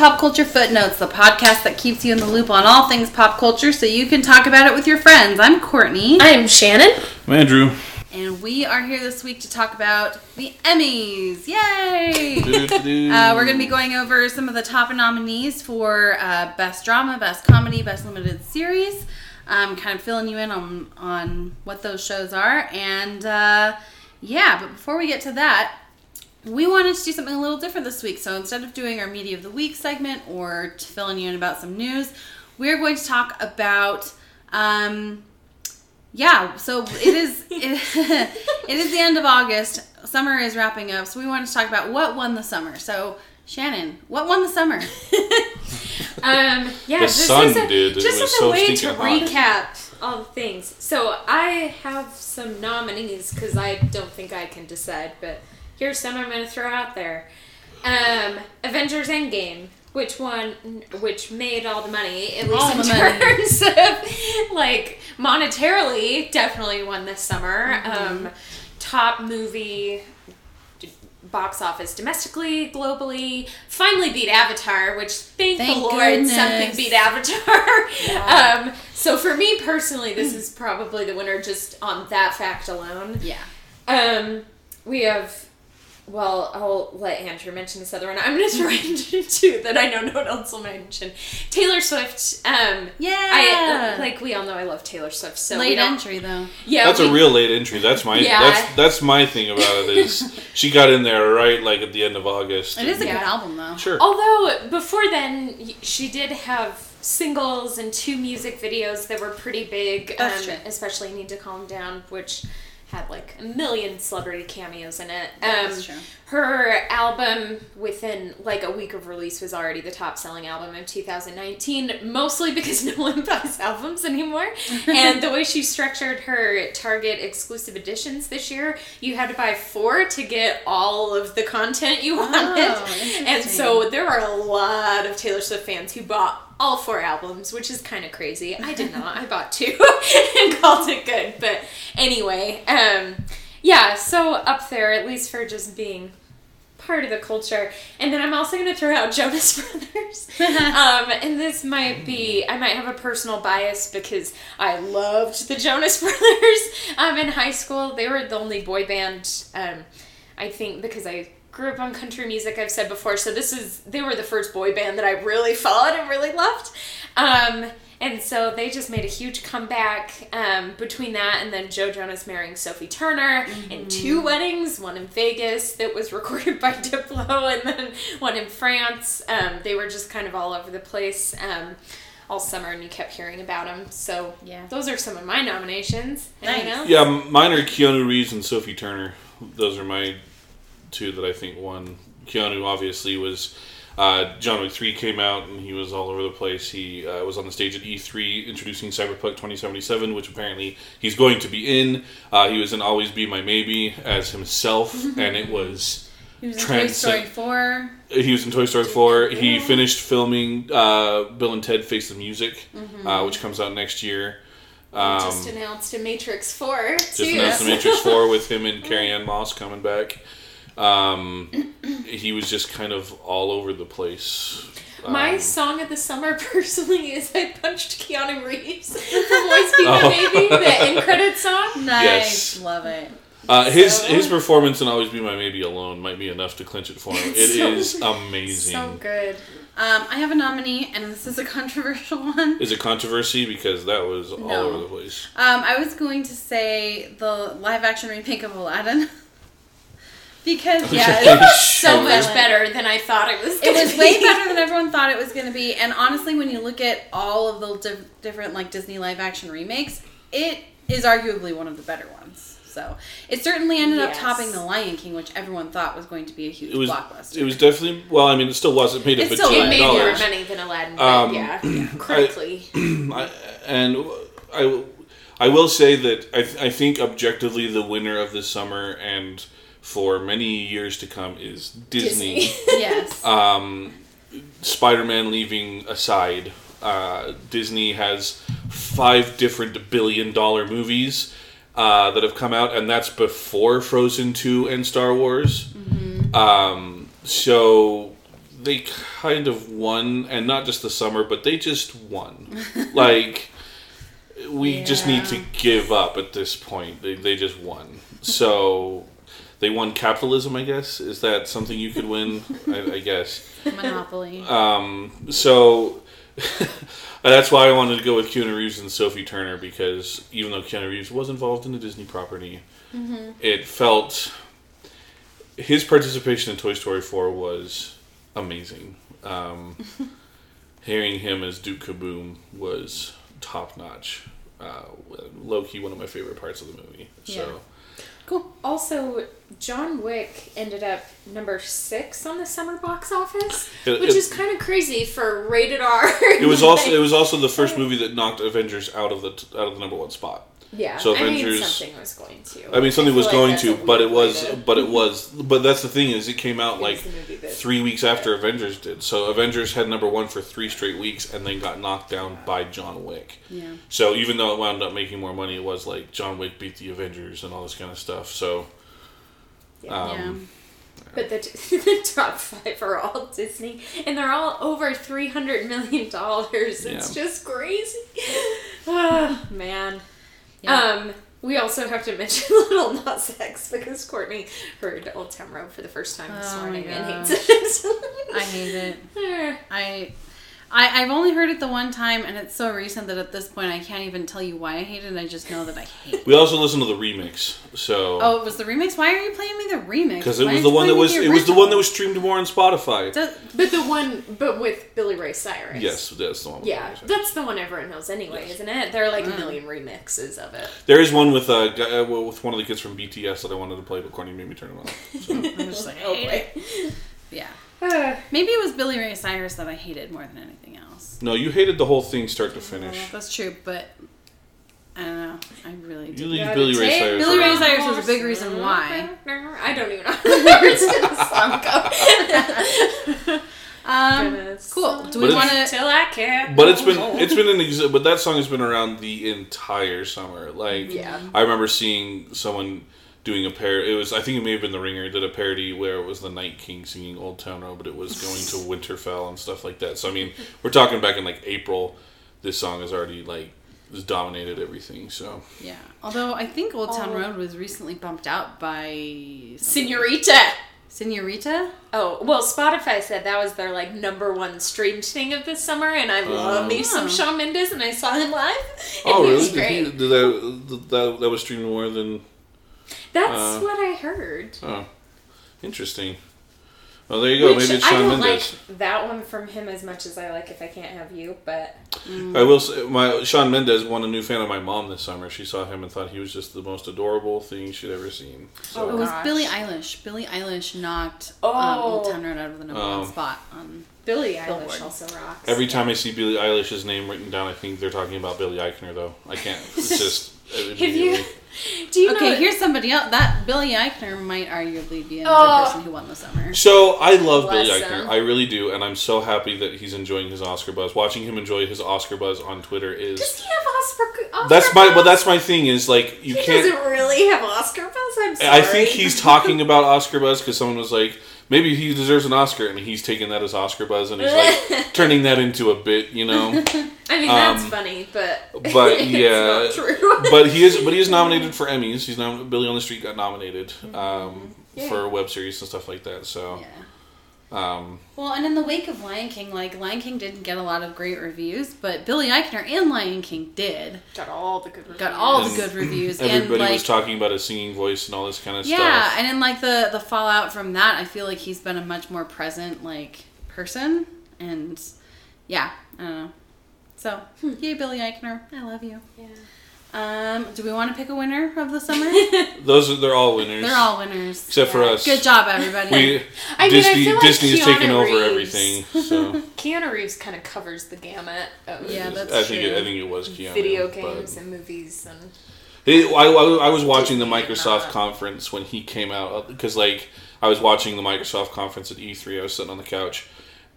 back to Pop Culture Footnotes, the podcast that keeps you in the loop on all things pop culture so you can talk about it with your friends. I'm Courtney. I'm Shannon. I'm Andrew. And we are here this week to talk about the Emmys. Yay! uh, we're going to be going over some of the top nominees for uh, Best Drama, Best Comedy, Best Limited Series. Um, kind of filling you in on, on what those shows are. And uh, yeah, but before we get to that, we wanted to do something a little different this week. So instead of doing our Media of the Week segment or filling you in about some news, we're going to talk about. Um, yeah, so it is it, it is the end of August. Summer is wrapping up, so we wanted to talk about what won the summer. So Shannon, what won the summer? um, yeah, the just sun as a, did. Just was as a so way to hot. recap all the things. So I have some nominees because I don't think I can decide, but here's some I'm going to throw out there. Um, Avengers Endgame, which one, which made all the money, at least All in terms of like monetarily, definitely won this summer. Mm-hmm. Um, top movie box office domestically, globally, finally beat Avatar, which thank, Thank the Lord goodness. something beat Avatar. Yeah. um, so for me personally, this is probably the winner just on that fact alone. Yeah. Um, we have. Well, I'll let Andrew mention this other one. I'm going to throw in two that I know no one else will mention. Taylor Swift. Um, Yeah. I like we all know I love Taylor Swift. So Late entry though. Yeah, That's we- a real late entry. That's my Yeah. that's that's my thing about it is she got in there right like at the end of August. It is a Yeah. good album though. Sure. Although before then, she did have singles and two music videos that were pretty big, That's um, true. especially "Need to Calm Down," which had like a million celebrity cameos in it. That's Um, true. Her album within like a week of release was already the top selling album of 2019, mostly because no one buys albums anymore. and the way she structured her Target exclusive editions this year, you had to buy four to get all of the content you wanted. and so there are a lot of Taylor Swift fans who bought all four albums, which is kind of crazy. I did not. I bought two and called it good. But anyway, um, yeah, so up there, at least for just being part of the culture. And then I'm also going to throw out Jonas Brothers. um, and this might be, I might have a personal bias because I loved the Jonas Brothers um, in high school. They were the only boy band, um, I think, because I grew up on country music, I've said before. So this is, they were the first boy band that I really followed and really loved. Um, and so they just made a huge comeback um, between that and then Joe Jonas marrying Sophie Turner and two weddings, one in Vegas that was recorded by Diplo and then one in France. Um, they were just kind of all over the place um, all summer and you kept hearing about them. So Yeah. those are some of my nominations. Anything Nice. Yeah, mine are Keanu Reeves and Sophie Turner. Those are my two that I think won. Keanu obviously was. Uh, John Wick 3 came out and he was all over the place. He uh, was on the stage at E3 introducing Cyberpunk 2077, which apparently he's going to be in. Uh, he was in Always Be My Maybe as himself, and it was. He was in Toy Story 4. He was in Toy Story 4. He finished filming uh, Bill and Ted Face the Music, uh, which comes out next year. Um, just announced a Matrix 4 just announced the Matrix Four with him and Carrie Ann Moss coming back. Um, he was just kind of all over the place. My Um, song of the summer, personally, is "I Punched Keanu Reeves" from Voice Be My Oh. Baby, the end credit song. Nice. Yes. Love it. uh, his so- his performance in "Always Be My Maybe" alone might be enough to clinch it for him. It is So- amazing. So good. Um, I have a nominee, and this is a controversial one. Is it controversy because that was all No. over the place? Um, I was going to say the live action remake of Aladdin. because, yeah, it was So So much better than I thought it was. It was be. way better than everyone thought it was going to be. And honestly, when you look at all of the diff- different like Disney live action remakes, it is arguably one of the better ones. So it certainly ended up topping The Lion King, which everyone thought was going to be a huge It was blockbuster. it was definitely well. I mean, it still was. It made a It still It bajillion was. made more money than Aladdin, Um, yeah, critically. I, and I, I will say that I, th- I think objectively the winner of this summer and for many years to come is Disney. yes. um, Spider-Man leaving aside, uh, Disney has five different billion-dollar movies uh, that have come out, and that's before Frozen Two and Star Wars. Um, so they kind of won, and not just the summer, but they just won. like we just need to give up at this point. They they just won. So they won capitalism. I guess is that something you could win? I, I guess. Monopoly. Um, so that's why I wanted to go with Keanu Reeves and Sophie Turner because even though Keanu Reeves was involved in the Disney property, it felt his participation in Toy Story 4 was amazing. Um, hearing him as Duke Kaboom was top notch. Uh, low key, one of my favorite parts of the movie. So, cool. Also, John Wick ended up number six on the summer box office, It- which it- is kind of crazy for rated R. it was also it was also the first movie that knocked Avengers out of the out of the number one spot. Yeah. so Avengers. I mean, something was going to. I mean, something feel was like going to, but it was, to- but it was, but that's the thing is, it came out It like was the movie that- three weeks after Avengers did. So Avengers had number one for three straight weeks, and then got knocked down by John Wick. Yeah. So even though it wound up making more money, it was like John Wick beat the Avengers and all this kind of stuff. So, Yeah. um, But the, the top five are all Disney, and they're all over three hundred million dollars. It's Yeah. just crazy. Ah, man. Yeah. Um, we also have to mention Lil Nas X because Courtney heard Old Town Road for the first time this Oh morning and hates it. I hate it. Eh. I, I, I've only heard it the one time, and it's so recent that at this point I can't even tell you why I hate it. I just know that I hate it. we also listened to the remix. So, Oh, it was the remix. Why are you playing me the remix? because it Why was aren't the you one that me was it was the one that was streamed more on Spotify. Does- But the one, but with Billy Ray Cyrus. yes, that's the one. with Yeah, the remix. that's the one everyone knows anyway, Yes. isn't it? There are like Mm. a million remixes of it. There is one with uh, guy- uh, with one of the kids from BTS that I wanted to play, but Courtney made me turn it off. So. I'm just like, I Oh, hate boy. it. Yeah. Uh, Maybe it was Billy Ray Cyrus that I hated more than anything else. No, you hated the whole thing start to finish. That's true, but I don't know. I really You do. leave Gotta Billy Ray Cyrus. Billy Ray. Cyrus was a big reason why. I don't even know how the words to the song go. Um, Gonna cool. Do we want to? Till I can't. But it's been it's been an exi- but that song has been around the entire summer. Like Yeah. I remember seeing someone doing a pair. It was I think it may have been the Ringer did a parody where it was the Night King singing Old Town Road, but it was going to Winterfell and stuff like that. So I mean, we're talking back in like April. This song has already like has dominated everything. So Yeah. Although I think Old Town Oh. Road was recently bumped out by Senorita. Senorita. Oh well, Spotify said that was their like number one streamed thing of this summer, and I oh. love me some Oh. Shawn Mendes, and I saw him live. Oh really? was Did, he, did that, did that that was streamed more than That's Uh, what I heard. oh interesting. Well, there you go. Which Maybe it's I don't Mendes. like that one from him as much as I like if I can't have you, but I will say, my Shawn Mendes won a new fan of my mom this summer. She saw him and thought he was just the most adorable thing she'd ever seen. So, it was gosh. Billie Eilish. Billie Eilish knocked Oh. um, Old Town Road out of the number Um, one spot. On, Billie Billboard. Eilish also rocks. every time I see Billie Eilish's name written down, I think they're talking about Billy Eichner. Though I can't. It's just Have you? Do you okay, know? here's somebody else. That Billy Eichner might arguably be another Oh. person who won the summer. So I love Bless Billy Eichner. him. I really do, and I'm so happy that he's enjoying his Oscar buzz. Watching him enjoy his Oscar buzz on Twitter is Does he have Oscar? Oscar that's my. But buzz? that's my thing is like you He can't. doesn't really have Oscar buzz. I'm sorry. I think he's talking about Oscar buzz because someone was like, maybe he deserves an Oscar, and he's taking that as Oscar buzz, and he's like turning that into a bit, you know. I mean, that's um, funny, but but it's yeah, not true. but he is, but he is nominated for Emmys. He's nom- Billy on the Street got nominated um, Yeah. for web series and stuff like that. So, Yeah. Um, Well, and in the wake of Lion King, like Lion King didn't get a lot of great reviews, but Billy Eichner and Lion King did got all the good. Reviews. got all And the good reviews, everybody and like was talking about his singing voice and all this kind of yeah, stuff. Yeah, and in like the the fallout from that, I feel like he's been a much more present like person, and yeah, I don't know. So, yay, Billy Eichner, I love you. Yeah. Um, do we want to pick a winner of the summer? Those are they're all winners. They're all winners. except for us. Good job, everybody. We I mean, I Disney feel like Disney has Keanu taken over everything. So Keanu Reeves kind of covers the gamut of Yeah, that's I think it, true. I think it was Keanu. video games and movies and. He, I, I, I was watching the Disney and Microsoft conference when he came out because like I was watching the Microsoft conference at E3. I was sitting on the couch,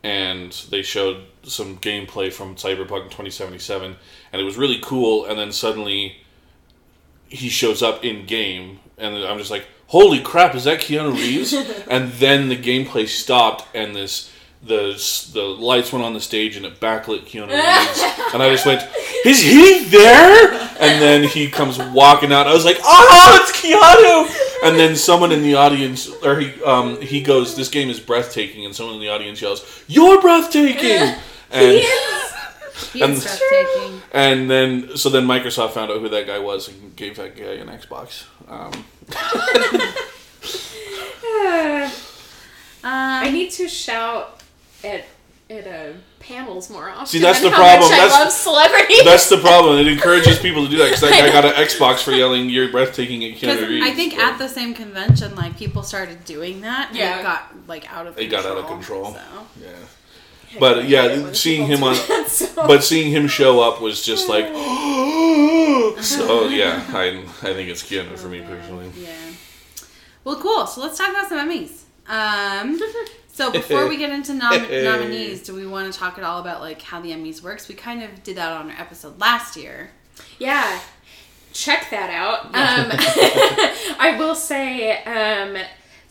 and they showed some gameplay from Cyberpunk 2077, and it was really cool. And then suddenly, he shows up in game, and I'm just like, "Holy crap! Is that Keanu Reeves?" and then the gameplay stopped, and this the the lights went on the stage and it backlit Keanu Reeves, and I just went, "Is he there?" And then he comes walking out. I was like, "Oh, it's Keanu!" And then someone in the audience, or he um, he goes, "This game is breathtaking," and someone in the audience yells, "You're breathtaking!" And He And- breathtaking. and then so then Microsoft found out who that guy was and gave that guy an Xbox. Um, I Um, need to shout at at uh, panels more often. See, that's the how problem. Much That's- I love celebrities. that's the problem. It encourages people to do that because that guy got an Xbox for yelling "You're breathtaking" at Because Keanu Reeves. I think so- at the same convention, like people started doing that. And Yeah. it got like out of It control. got out of control. So. yeah. But yeah, seeing him on, that, so- but seeing him show up was just like, so yeah, I I think it's Keanu for me personally. Yeah. Well, cool. So let's talk about some Emmys. Um, so before we get into nom- nominees, do we want to talk at all about like how the Emmys works? We kind of did that on our episode last year. Yeah, check that out. Um, I will say, um,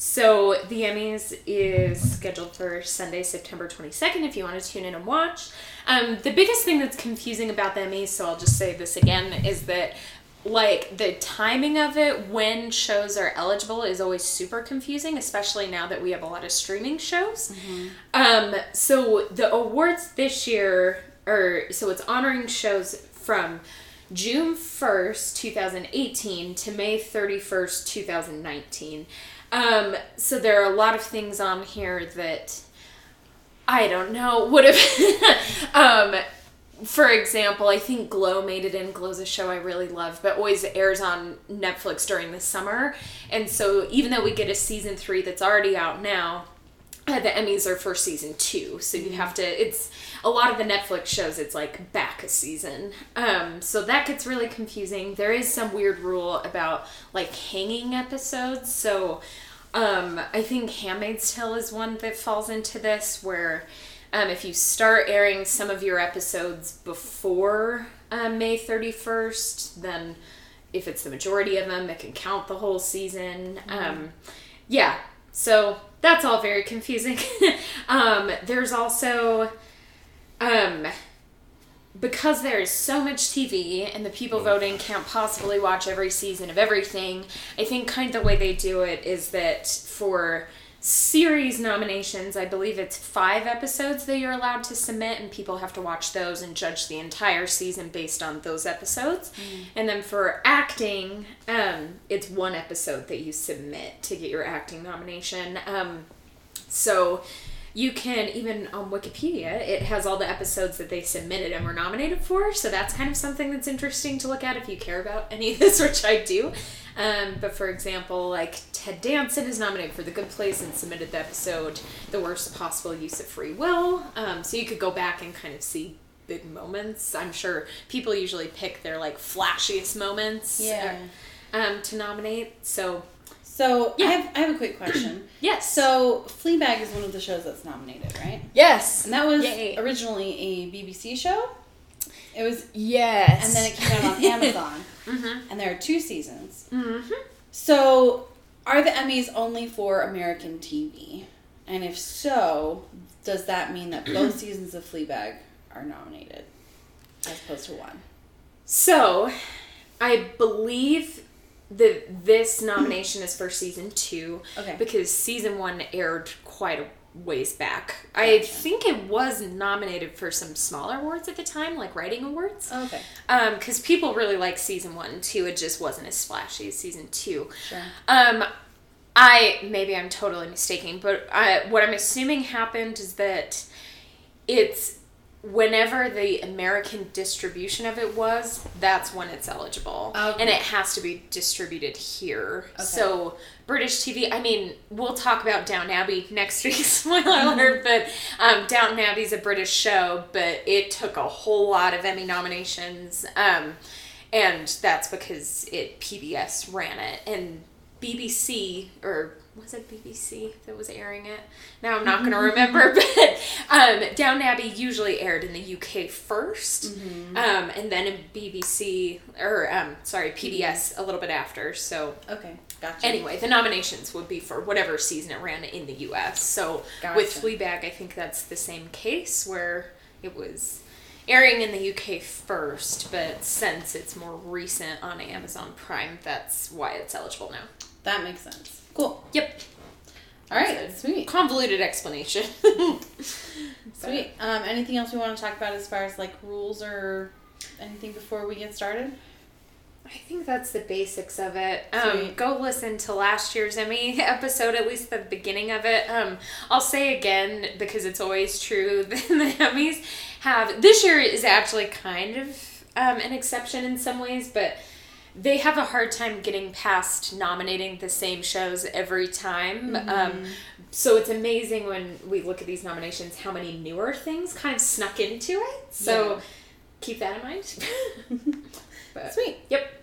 so the Emmys is scheduled for Sunday, September 22nd, if you want to tune in and watch. Um, the biggest thing that's confusing about the Emmys, so I'll just say this again, is that like the timing of it when shows are eligible is always super confusing especially now that we have a lot of streaming shows um so the awards this year or so it's honoring shows from June 1st, 2018 to May 31st, 2019. Um, so there are a lot of things on here that I don't know would have. um, for example, I think Glow made it in. Glow's a show I really love, but always airs on Netflix during the summer. And so even though we get a season three that's already out now, uh, the Emmys are for season two, so you have to. It's a lot of the Netflix shows. It's like back a season, um, so that gets really confusing. There is some weird rule about like hanging episodes. So um, I think *Handmaid's Tale* is one that falls into this, where um, if you start airing some of your episodes before um, May thirty first, then if it's the majority of them, it can count the whole season. Um, yeah, so that's all very confusing. um, there's also, um, because there is so much TV and the people voting can't possibly watch every season of everything, I think kind of the way they do it is that for series nominations, I believe it's five episodes that you're allowed to submit, and people have to watch those and judge the entire season based on those episodes. And then for acting, um, it's one episode that you submit to get your acting nomination. Um, so you can even on Wikipedia, it has all the episodes that they submitted and were nominated for. So that's kind of something that's interesting to look at if you care about any of this, which I do. Um, but for example, like Ted Danson is nominated for The Good Place and submitted the episode "The Worst Possible Use of Free Will." Um, so you could go back and kind of see big moments. I'm sure people usually pick their like flashiest moments. Yeah. uh, um, to nominate. So So Yeah. I have I have a quick question. yes. So Fleabag is one of the shows that's nominated, right? yes. And that was Yay. originally a BBC show. It was, Yes. and then it came out on Amazon, Mhm. and there are two seasons. Mhm. So, are the Emmys only for American TV? And if so, does that mean that both seasons of Fleabag are nominated as opposed to one? So, I believe that this nomination is for season two Okay. because season one aired quite a ways back. I think it was nominated for some smaller awards at the time, like writing awards. Okay. Um, because people really like season one and two. It just wasn't as splashy as season two. Sure. Um, I maybe I'm totally mistaken, but I, what I'm assuming happened is that it's whenever the American distribution of it was, that's when it's eligible, Okay. and it has to be distributed here. Okay. So British TV. I mean, we'll talk about Downton Abbey next week. Spoiler alert! But um, Downton Abbey's a British show, but it took a whole lot of Emmy nominations. Um, and that's because it PBS ran it and BBC or was it BBC that was airing it? Now I'm not going to remember, but um, Downton Abbey usually aired in the UK 1st Mm-hmm. um, and then in BBC or um, sorry PBS a little bit after. So Okay, gotcha. anyway, the nominations would be for whatever season it ran in the US. So Gotcha. with Fleabag, I think that's the same case where it was airing in the UK first, but since it's more recent on Amazon Prime, that's why it's eligible now. that makes sense. Cool. Yep. All right, sweet, Convoluted explanation. sweet. Um, anything else we want to talk about as far as like rules or anything before we get started? I think that's the basics of it. Um, go listen to last year's Emmy episode, at least the beginning of it. Um, I'll say again because it's always true. The Emmys have this year is actually kind of um, an exception in some ways, but they have a hard time getting past nominating the same shows every time. Um, so it's amazing when we look at these nominations how many newer things kind of snuck into it. So Yeah. keep that in mind. but, Sweet. Yep.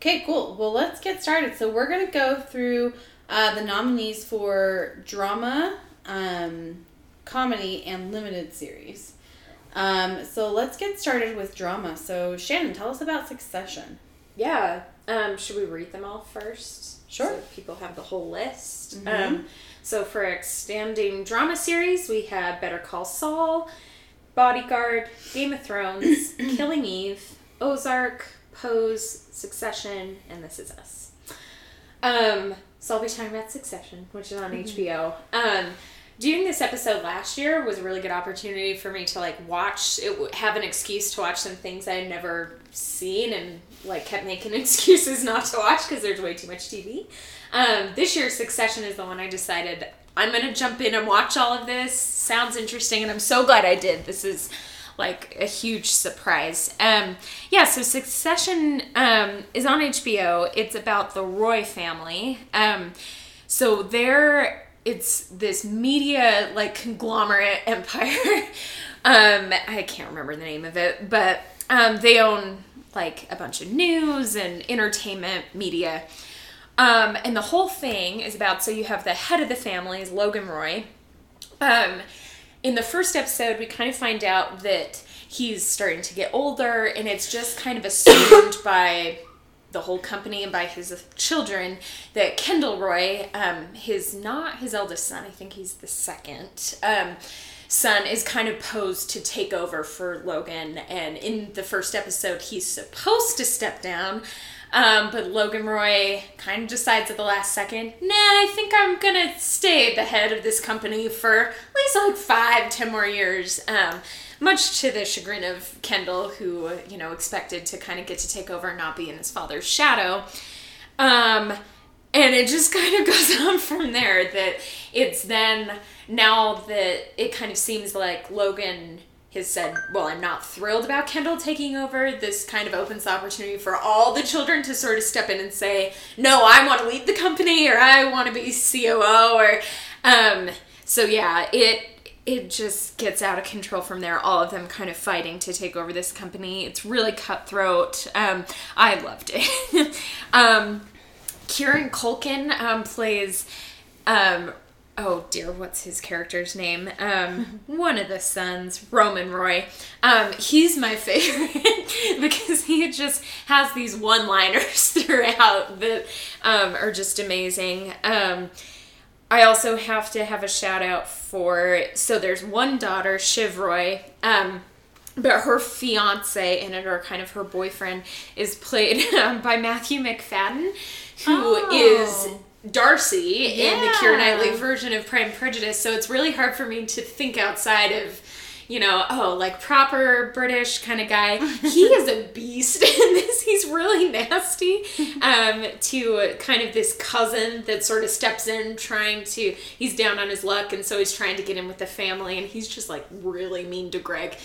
Okay, cool. Well, let's get started. So we're gonna go through uh, the nominees for drama, um, comedy, and limited series. Um, so let's get started with drama. So Shannon, tell us about Succession. Yeah. Um, should we read them all first? Sure. So people have the whole list. Mhm. Um, so for extending drama series, we have Better Call Saul, Bodyguard, Game of Thrones, Killing Eve, Ozark, Pose, Succession, and This Is Us. Um, so I'll be talking about Succession, which is on HBO. Um, doing this episode last year was a really good opportunity for me to like watch it have an excuse to watch some things i had never seen and like kept making excuses not to watch because there's way too much tv um, this year's succession is the one i decided i'm gonna jump in and watch all of this. Sounds interesting and i'm so glad i did. This is like a huge surprise. Um, yeah so succession um, is on hbo it's about the roy family. Um, so they're it's this media like conglomerate empire. um, I can't remember the name of it, but um, they own like a bunch of news and entertainment media. Um, and the whole thing is about so you have the head of the family is Logan Roy. Um, in the first episode, we kind of find out that he's starting to get older, and it's just kind of assumed by the whole company and by his children that Kendall Roy, um, his not his eldest son, I think he's the second um, son, is kind of posed to take over for Logan. And in the first episode, he's supposed to step down. Um, but Logan Roy kind of decides at the last second, nah, I think I'm gonna stay the head of this company for at least like five, ten more years. Um, much to the chagrin of Kendall, who, you know, expected to kind of get to take over and not be in his father's shadow. Um, and it just kind of goes on from there that it's then now that it kind of seems like Logan has said, Well, I'm not thrilled about Kendall taking over, this kind of opens the opportunity for all the children to sort of step in and say, No, I want to lead the company or I want to be COO or um so yeah, it it just gets out of control from there. All of them kind of fighting to take over this company. It's really cutthroat. Um, I loved it. um, Kieran Culkin um, plays. Um, oh dear, what's his character's name? Um, one of the sons, Roman Roy. Um, he's my favorite because he just has these one-liners throughout that um, are just amazing. Um, I also have to have a shout out for so there's one daughter, Shiv Roy, um, but her fiance in it, or kind of her boyfriend, is played um, by Matthew Macfadyen, who is Oh. Darcy in the Keira Knightley version of Pride and Prejudice. So it's really hard for me to think outside of. You know, oh, like proper British kind of guy. He is a beast in this. He's really nasty um, to kind of this cousin that sort of steps in trying to, he's down on his luck, and so he's trying to get in with the family, and he's just like really mean to Greg.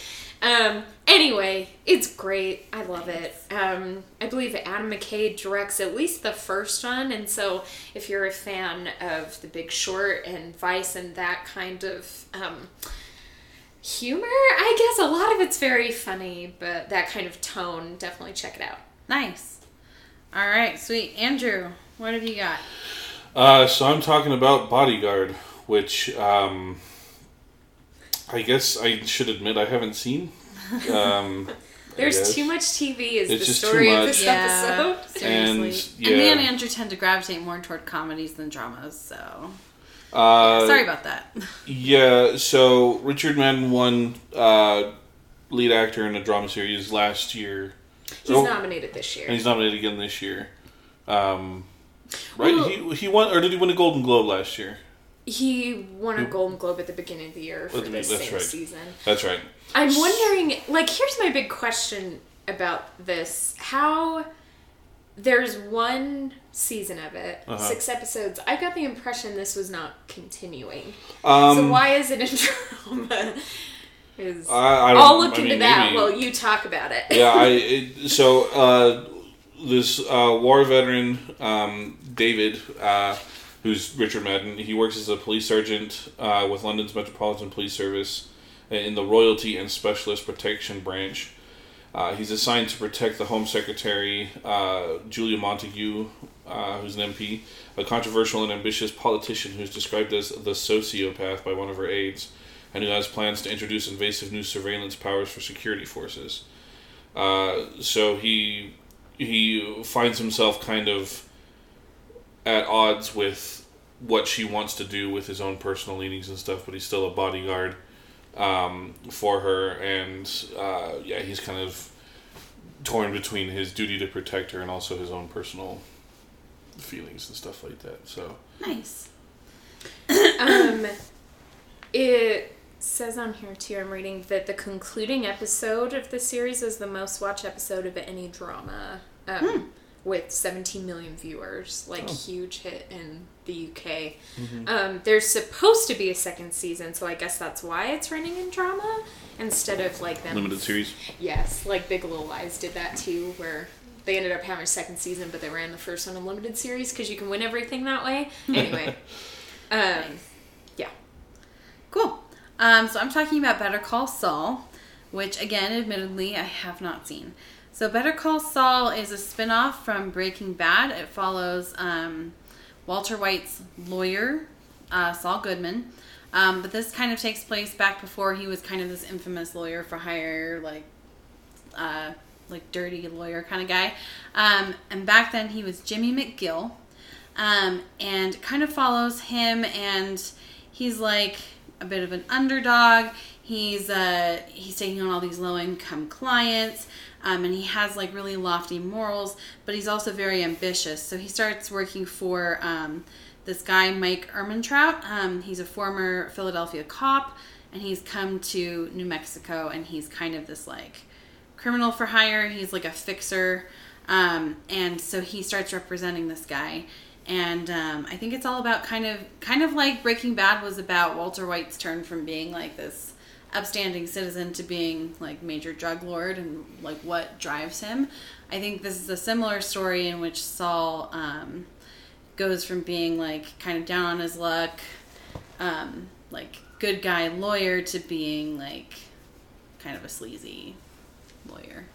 Um, anyway, it's great. I love it. Um, I believe Adam McKay directs at least the first one, and so if you're a fan of The Big Short and Vice and that kind of um, humor, I guess a lot of it's very funny, but that kind of tone, definitely check it out. Nice. All right, sweet. Andrew, what have you got? Uh, so I'm talking about Bodyguard, which um, I guess I should admit I haven't seen. Um, There's too much TV. Is it's the story of this yeah, episode? Seriously. And, yeah. and me and Andrew tend to gravitate more toward comedies than dramas, so. Uh, Sorry about that. Yeah, so Richard Madden won uh, lead actor in a drama series last year. He's oh, nominated this year. And he's nominated again this year. Um, right? Well, he, he won, or did he win a Golden Globe last year? He won a Golden Globe at the beginning of the year for the same right. season. That's right. I'm wondering, like, here's my big question about this: How there's one season of it, uh-huh. six episodes. I got the impression this was not continuing. Um, so why is it in drama? Is I, I will look I into mean, that maybe, while you talk about it. yeah, I it, so uh, this uh, war veteran um, David, uh, who's Richard Madden. He works as a police sergeant uh, with London's Metropolitan Police Service in the Royalty and Specialist Protection Branch. Uh, he's assigned to protect the Home Secretary, uh, Julia Montagu, uh, who's an MP, a controversial and ambitious politician who's described as the sociopath by one of her aides, and who has plans to introduce invasive new surveillance powers for security forces. Uh, so he he finds himself kind of at odds with what she wants to do with his own personal leanings and stuff, but he's still a bodyguard um, for her, and uh, yeah, he's kind of torn between his duty to protect her and also his own personal feelings and stuff like that. So nice. um, it says on here too. I'm reading that the concluding episode of the series is the most watched episode of any drama. Um, hmm with 17 million viewers, like oh. huge hit in the UK. Mm-hmm. Um, there's supposed to be a second season, so I guess that's why it's running in drama instead of like them limited series. Yes, like Big Little Lies did that too, where they ended up having a second season, but they ran the first one in limited series because you can win everything that way. Anyway, um, yeah, cool. Um, so I'm talking about Better Call Saul, which again, admittedly, I have not seen. So Better Call Saul is a spin-off from Breaking Bad. It follows um, Walter White's lawyer, uh, Saul Goodman. Um, but this kind of takes place back before he was kind of this infamous lawyer for hire, like, uh, like dirty lawyer kind of guy. Um, and back then he was Jimmy McGill, um, and kind of follows him, and he's like a bit of an underdog. He's uh, he's taking on all these low income clients. Um, and he has like really lofty morals, but he's also very ambitious. So he starts working for um, this guy, Mike Ehrmantraut. Um, he's a former Philadelphia cop, and he's come to New Mexico, and he's kind of this like criminal for hire. He's like a fixer, um, and so he starts representing this guy. And um, I think it's all about kind of kind of like Breaking Bad was about Walter White's turn from being like this upstanding citizen to being like major drug lord and like what drives him. I think this is a similar story in which Saul um, goes from being like kind of down on his luck, um, like good guy lawyer to being like kind of a sleazy lawyer.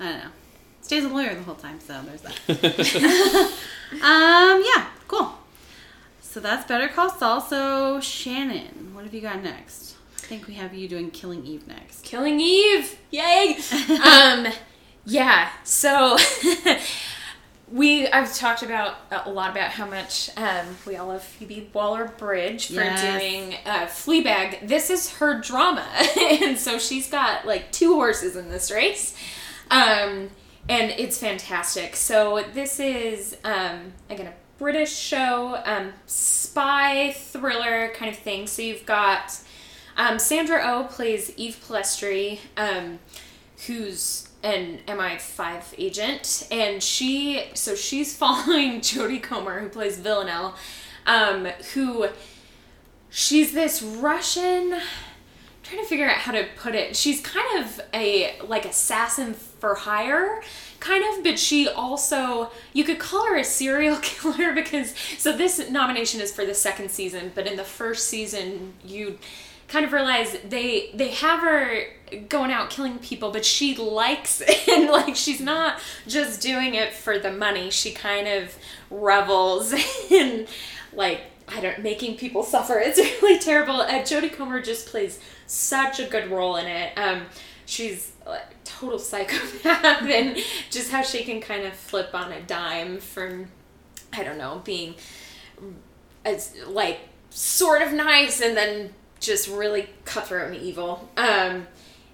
I don't know. Stays a lawyer the whole time, so there's that. um, yeah, cool. So that's Better Call Saul. So Shannon, what have you got next? Think we have you doing Killing Eve next. Killing Eve! Yay! um, yeah, so we I've talked about a lot about how much um, we all love Phoebe Waller Bridge for yes. doing uh, Fleabag. This is her drama, and so she's got like two horses in this race, um, and it's fantastic. So this is um, again a British show, um, spy thriller kind of thing. So you've got um, Sandra O oh plays Eve Polastri, um, who's an MI5 agent, and she so she's following Jodie Comer, who plays Villanelle, um, who she's this Russian. I'm trying to figure out how to put it. She's kind of a like assassin for hire kind of but she also you could call her a serial killer because so this nomination is for the second season but in the first season you kind of realize they they have her going out killing people, but she likes it. and like she's not just doing it for the money. She kind of revels in like I don't making people suffer. It's really terrible. Uh, Jodie Comer just plays such a good role in it. Um, she's like total psychopath, and just how she can kind of flip on a dime from I don't know being as like sort of nice and then just really cutthroat and evil. Um,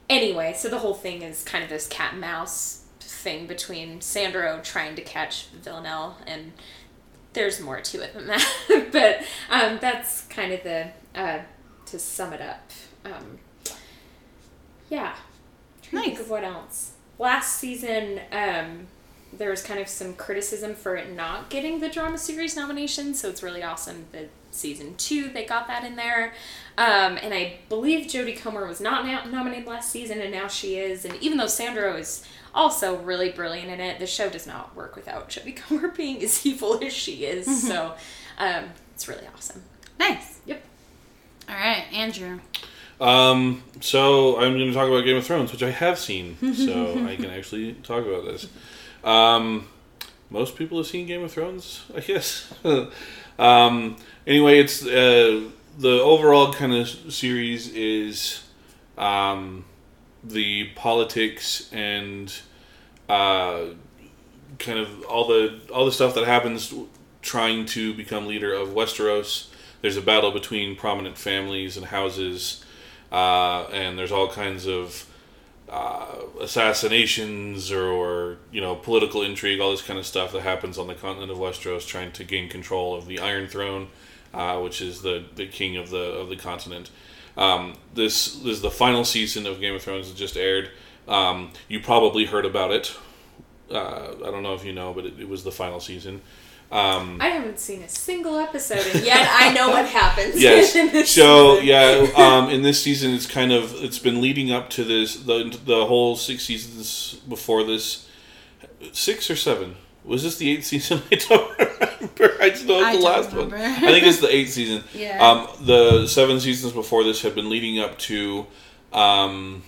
anyway, so the whole thing is kind of this cat and mouse thing between Sandra trying to catch Villanelle and there's more to it than that. but um, that's kind of the uh, to sum it up. Um, yeah. Trying nice. to think of what else. Last season, um, there was kind of some criticism for it not getting the drama series nomination, so it's really awesome that season two they got that in there. Um, and I believe Jodie Comer was not na- nominated last season, and now she is. And even though Sandra is also really brilliant in it, the show does not work without Jodie Comer being as evil as she is. Mm-hmm. So um, it's really awesome. Nice. Yep. All right, Andrew. Um, so I'm going to talk about Game of Thrones, which I have seen, so I can actually talk about this. Um, most people have seen Game of Thrones, I guess. um, anyway, it's uh, the overall kind of series is um, the politics and uh, kind of all the all the stuff that happens trying to become leader of Westeros. There's a battle between prominent families and houses, uh, and there's all kinds of uh, assassinations or, or, you know political intrigue, all this kind of stuff that happens on the continent of Westeros, trying to gain control of the Iron Throne, uh, which is the, the king of the of the continent. Um, this, this is the final season of Game of Thrones that just aired. Um, you probably heard about it. Uh, I don't know if you know, but it, it was the final season. Um, I haven't seen a single episode, and yet I know what happens. Yes. so season. yeah, um, in this season, it's kind of it's been leading up to this the the whole six seasons before this, six or seven. Was this the eighth season? I don't remember. I just know it's the last remember. one. I think it's the eighth season. yeah. Um, the seven seasons before this have been leading up to, um,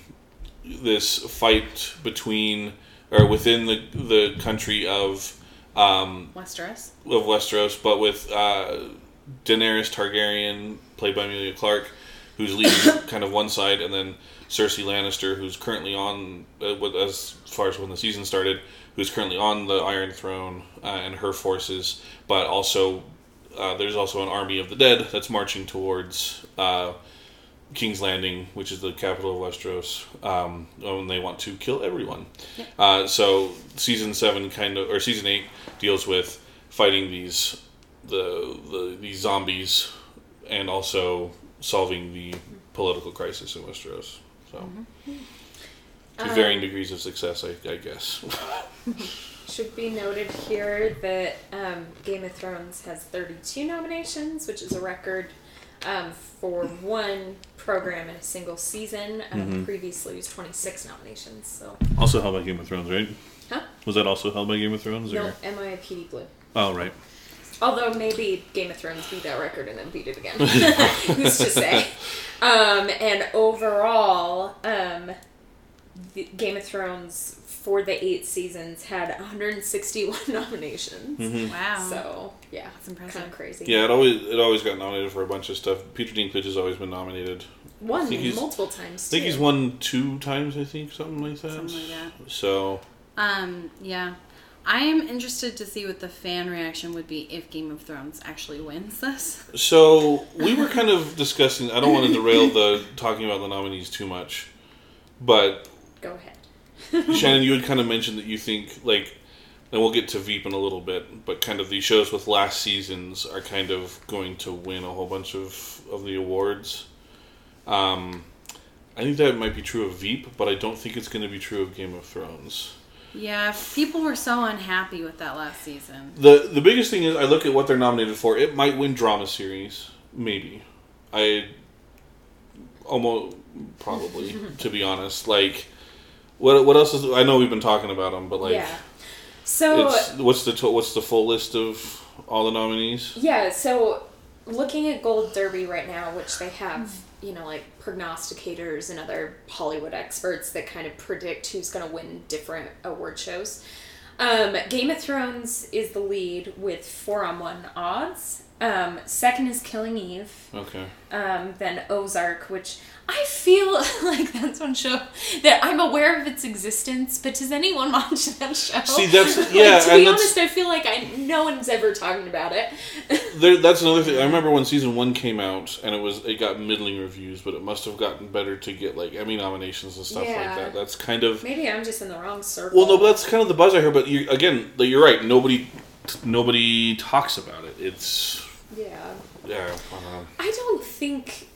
this fight between or within the the country of um, Westeros. Of Westeros, but with uh, Daenerys Targaryen, played by Emilia Clarke, who's leading kind of one side, and then Cersei Lannister, who's currently on, uh, as far as when the season started, who's currently on the Iron Throne uh, and her forces, but also uh, there's also an army of the dead that's marching towards uh, King's Landing, which is the capital of Westeros, um, and they want to kill everyone. Yeah. Uh, so season seven kind of, or season eight, deals with fighting these the, the these zombies, and also solving the political crisis in Westeros. So, mm-hmm. to um, varying degrees of success, I, I guess. should be noted here that um, Game of Thrones has 32 nominations, which is a record um, for one program in a single season. Um, mm-hmm. Previously, it was 26 nominations. So also held by Game of Thrones, right? Huh? Was that also held by Game of Thrones? No, or? NYPD Blue. Oh, right. Although maybe Game of Thrones beat that record and then beat it again. Who's to say? Um, and overall, um, Game of Thrones for the eight seasons had 161 nominations. Mm-hmm. Wow. So yeah, it's impressive. Kind of crazy. Yeah, it always it always got nominated for a bunch of stuff. Peter Dinklage has always been nominated. Won multiple times. I think he's won two times. I think something like that. Something like that. So. Um. Yeah. I am interested to see what the fan reaction would be if Game of Thrones actually wins this. So we were kind of discussing. I don't want to derail the talking about the nominees too much, but go ahead. Shannon, you had kind of mentioned that you think like, and we'll get to Veep in a little bit, but kind of the shows with last seasons are kind of going to win a whole bunch of of the awards. Um, I think that might be true of Veep, but I don't think it's going to be true of Game of Thrones. Yeah, people were so unhappy with that last season. The the biggest thing is I look at what they're nominated for. It might win drama series, maybe. I almost probably to be honest. Like what what else is? I know we've been talking about them, but like, yeah. So what's the to, what's the full list of all the nominees? Yeah. So looking at Gold Derby right now, which they have you know, like prognosticators and other Hollywood experts that kind of predict who's going to win different award shows. Um, Game of Thrones is the lead with four on one odds. Um, second is Killing Eve. Okay. Um, then Ozark, which I feel like that's one show that I'm aware of its existence, but does anyone watch that show? See, that's yeah. like, to and be honest, I feel like I no one's ever talking about it. there, that's another thing. I remember when season one came out, and it was it got middling reviews, but it must have gotten better to get like Emmy nominations and stuff Yeah. like that. That's kind of Maybe I'm just in the wrong circle. well, no, but that's kind of the buzz I hear. But you, again, you're right. Nobody, nobody talks about it. It's yeah. yeah. I don't. I don't think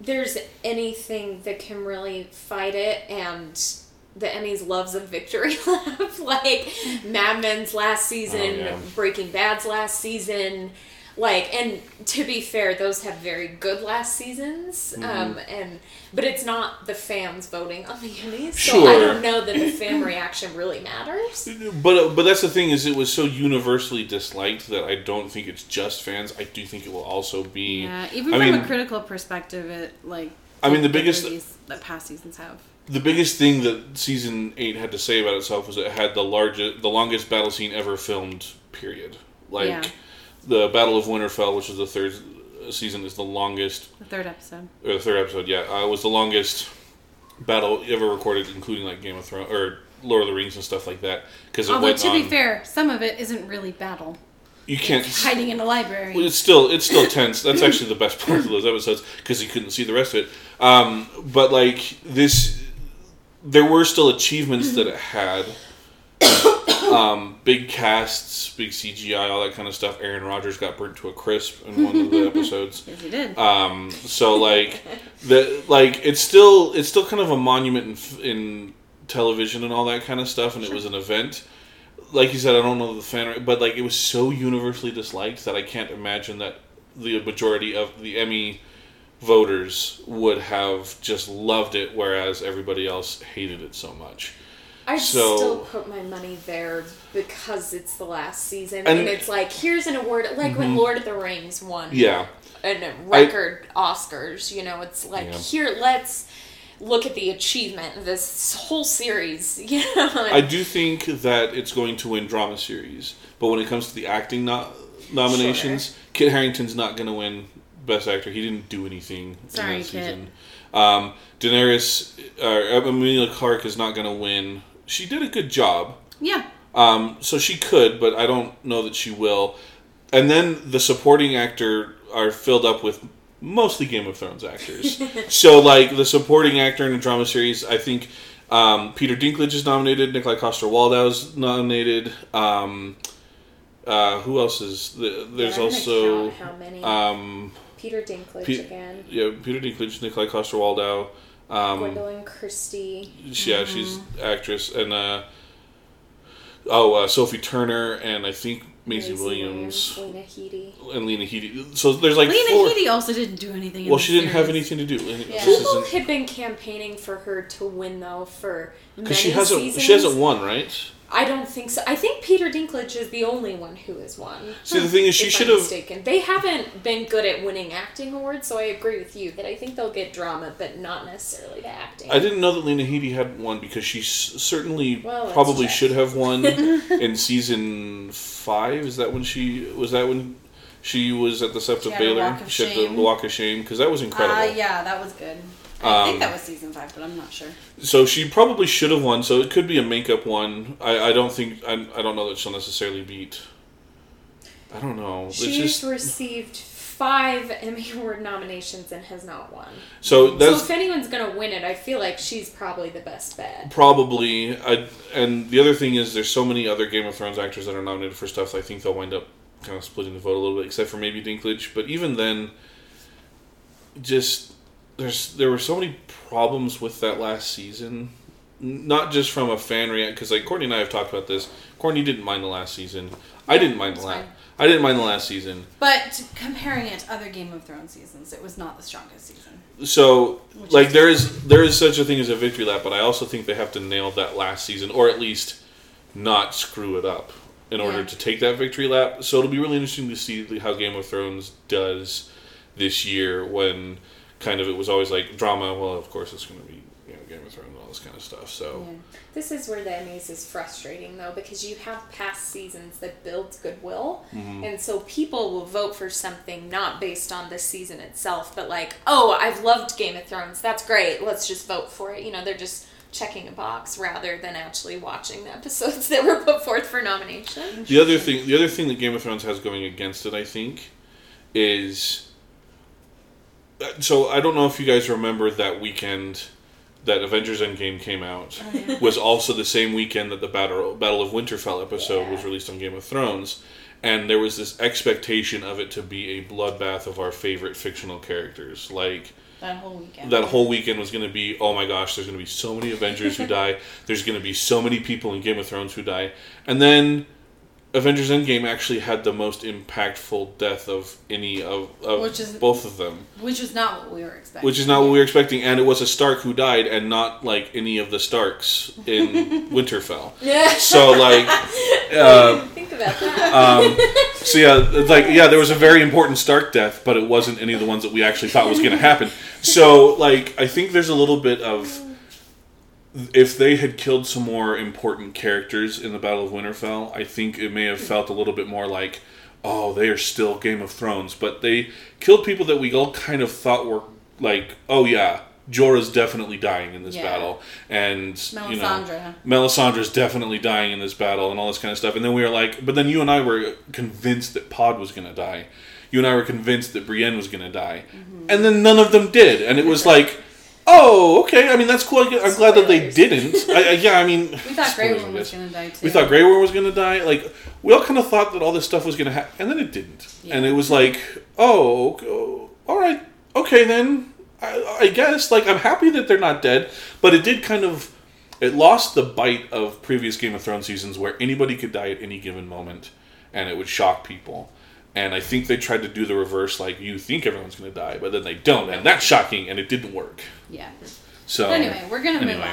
there's anything that can really fight it and the Emmys loves a victory lap like Mad Men's last season, Oh, yeah. Breaking Bad's last season. Like and to be fair, those have very good last seasons. Mm-hmm. Um, and but it's not the fans voting on the Emmys, so I don't know that the fan reaction really matters. But but that's the thing is it was so universally disliked that I don't think it's just fans. I do think it will also be. Yeah, even I from mean- a critical perspective, it like. I mean, the biggest- release that past seasons have. The biggest thing that season eight had to say about itself was it had the largest, the longest battle scene ever filmed. Period. Like Yeah. The Battle of Winterfell, which is the third season, is the longest The third episode. or the third episode. Yeah, uh, was the longest battle ever recorded, including like Game of Thrones or Lord of the Rings and stuff like that. Because Although to on. be fair, some of it isn't really battle. you can't. Hiding in a library. Well, it's still it's still tense. That's actually the best part of those episodes because you couldn't see the rest of it. Um, but like this, there were still achievements that it had. Um, big casts, big CGI, all that kind of stuff. Aaron Rodgers got burnt to a crisp in one of the episodes. yes, he did. Um, so like the like it's still it's still kind of a monument in, in television and all that kind of stuff, and it was an event. Like you said, I don't know the fan, but like it was so universally disliked that I can't imagine that the majority of the Emmy voters would have just loved it, whereas everybody else hated it so much. I'd So- still put my money there because it's the last season, And- Mm-hmm. and, it's like here's an award, like when Lord of the Rings won, Yeah, and record Oscars. You know, it's like Yeah. here, let's look at the achievement of this whole series. You know, I do think that it's going to win drama series, but when it comes to the acting no- nominations, Kit Harington's not going to win Best Actor. He didn't do anything Sorry, in that Kit. season. Um, Daenerys, uh, Emilia Clarke is not going to win. She did a good job, yeah. um, so she could, but I don't know that she will. And then the supporting actor are filled up with mostly Game of Thrones actors. so, like the supporting actor in a drama series, I think um, Peter Dinklage is nominated. Nikolai Coster-Waldau is nominated. Um, uh, who else is? The, there's Yeah, also how many. um, Peter Dinklage Pe- again, yeah, Peter Dinklage, Nikolai Coster-Waldau. Um, Gwendoline Christie. yeah, she's actress, and uh, oh, uh, Sophie Turner, and I think Maisie, Williams, Lena Headey. and Lena Headey. So there's like Lena four. Headey also didn't do anything. well, the she didn't have anything to do. Yeah. This People isn't have been campaigning for her to win though for because she hasn't. seasons. She hasn't won, right? I don't think so. I think Peter Dinklage is the only one who has won. See, the thing is, she should I'm have. mistaken. They haven't been good at winning acting awards, so I agree with you that I think they'll get drama, but not necessarily the acting. I didn't know that Lena Headey had won because she certainly Well, probably check. should have won in season five. Is that when she was that when she was at the Sept She of had a Baelor? Walk of she had the Shame. Walk of Shame because that was incredible. Uh, yeah, that was good. I Um, think that was season five, but I'm not sure. So she probably should have won. So it could be a makeup one. I, I don't think I, I don't know that she'll necessarily beat. I don't know. It's She's just received five Emmy Award nominations and has not won. so So that's if anyone's gonna win it, I feel like she's probably the best bet. probably. I, and the other thing is, there's so many other Game of Thrones actors that are nominated for stuff. I think they'll wind up kind of splitting the vote a little bit, except for maybe Dinklage. But even then, just there's there were so many problems with that last season. Not just from a fan react, because like Courtenay and I have talked about this. Courtenay didn't mind the last season. I didn't mind the last. I didn't mind the last season. But comparing it to other Game of Thrones seasons, it was not the strongest season. So Which like is there is there is such a thing as a victory lap, but I also think they have to nail that last season, or at least not screw it up in order Yeah. to take that victory lap. So it'll be really interesting to see how Game of Thrones does this year when kind of it was always like drama. Well, of course it's going to be you know Game of Thrones and all this kind of stuff. So Yeah. This is where the Emmys is frustrating though because you have past seasons that builds goodwill, mm-hmm. and so people will vote for something not based on the season itself, but like, oh, I've loved Game of Thrones, that's great, let's just vote for it. You know, they're just checking a box rather than actually watching the episodes that were put forth for nomination. the other thing, the other thing that Game of Thrones has going against it, I think, is. So I don't know if you guys remember that weekend that Avengers Endgame came out. Oh, was also the same weekend that the Battle Battle of Winterfell episode was released on Game of Thrones, and there was this expectation of it to be a bloodbath of our favorite fictional characters, like That whole weekend. that whole weekend was going to be oh my gosh there's going to be so many avengers who die. There's going to be so many people in game of thrones who die. And then avengers endgame actually had the most impactful death of any of, of is- both of them Which was not what we were expecting. which is not what we were expecting and it was a stark who died and not like any of the starks in winterfell Yeah. so like uh, Think about that. um, so yeah, like yeah, there was a very important Stark death, but it wasn't any of the ones that we actually thought was going to happen. So like, I think there's a little bit of if they had killed some more important characters in the Battle of Winterfell, I think it may have felt a little bit more like, oh, they are still Game of Thrones, but they killed people that we all kind of thought were like, oh yeah. Jorah's definitely dying in this Yeah. battle, and you know, Melisandre. Melisandre's definitely dying in this battle and all this kind of stuff. And then we were like, but then you and I were convinced that Pod was going to die. You and I were convinced that Brienne was going to die. Mm-hmm. And then none of them did. And it was like, oh, okay. I mean, that's cool. I'm glad that they didn't. I, I, yeah, I mean, We thought Grey Worm was going to die too. We thought Grey Worm was going to die. Like, we all kind of thought that all this stuff was going to happen. And then it didn't. Yeah. And it was like, oh, okay, all right. Okay, then. I, I guess. Like, I'm happy that they're not dead. But it did kind of it lost the bite of previous Game of Thrones seasons where anybody could die at any given moment and it would shock people. And I think they tried to do the reverse, like you think everyone's going to die, but then they don't, and that's shocking, and it didn't work. Yeah. So But anyway, we're gonna anyway.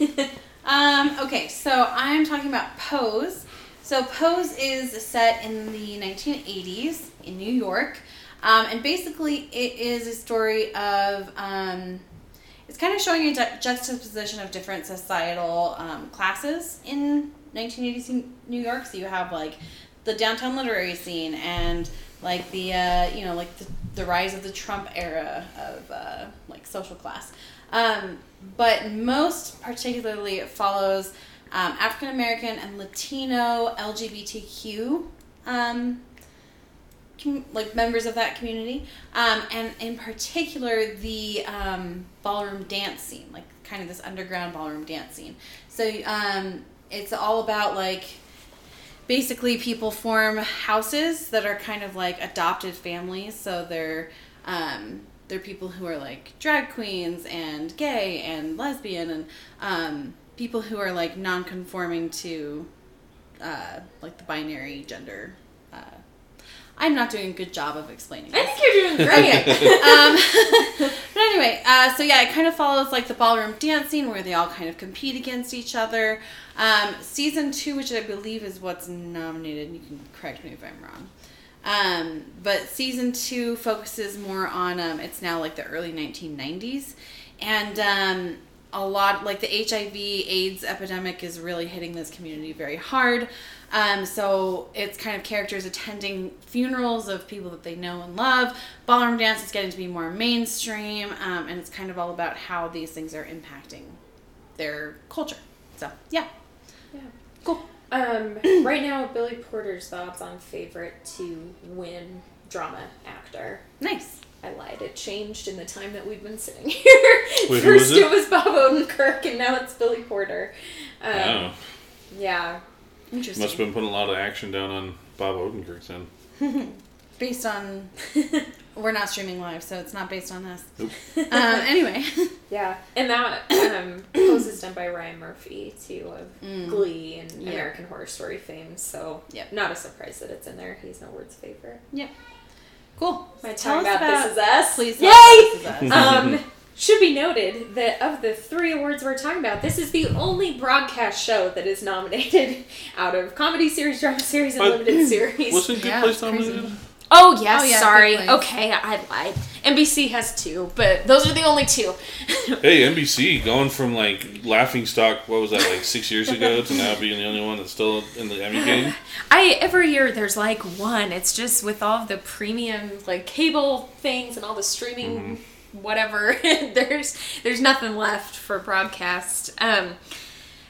move on now. um, okay, so I'm talking about Pose. So Pose is set in the 1980s in New York, um, and basically it is a story of. Um, it's kind of showing a ju- juxtaposition of different societal um, classes in 1980s New York. So you have like the downtown literary scene and like the uh, you know like the, the rise of the Trump era of uh, like social class. Um, but most particularly, it follows um, African American and Latino LGBTQ um, com- like members of that community, um, and in particular the um, ballroom dance scene, like kind of this underground ballroom dance scene. So um, it's all about like basically people form houses that are kind of like adopted families. So they're um, they're people who are like drag queens and gay and lesbian and um, people who are like non-conforming to uh, like the binary gender. I'm not doing a good job of explaining. I think you're doing great. um, but anyway, uh, so yeah, it kind of follows like the ballroom dancing where they all kind of compete against each other. Um, season two, which I believe is what's nominated, you can correct me if I'm wrong. Um, but season two focuses more on um, it's now like the early 1990s, and um, a lot like the HIV/AIDS epidemic is really hitting this community very hard. Um, so it's kind of characters attending funerals of people that they know and love. Ballroom dance is getting to be more mainstream, um, and it's kind of all about how these things are impacting their culture. So yeah, Yeah. cool. Um, right now, Billy Porter's the odds-on favorite to win drama actor. Nice. I lied. It changed in the time that we've been sitting here. Wait, who First was it? it was Bob Odenkirk, and now it's Billy Porter. Um, oh, Yeah. Interesting. must have been putting a lot of action down on Bob Odenkirk then. based on we're not streaming live, so it's not based on us. Nope. Um, anyway, Yeah, and that um, pose is done by Ryan Murphy too of Mm. Glee and Yeah. American Horror Story fame. So Yep. not a surprise that it's in there. He's no words favorite. Yep. Cool. My Tell time us about, about This Is Us. please. Yay! This Is Us. um, should be noted that of the three awards we're talking about, this is the only broadcast show that is nominated out of comedy series, drama series, and But- limited hmm, series. Wasn't Good Yeah, Place it's crazy. nominated? Oh, oh yes, Oh, yeah, sorry. Okay, I lied. NBC has two, but those are the only two. Hey, NBC going from like laughing stock. What was that like six years ago to now being the only one that's still in the Emmy game? I every year there's like one. It's just with all of the premium like cable things and all the streaming mm-hmm. Whatever. there's there's nothing left for broadcast. Um,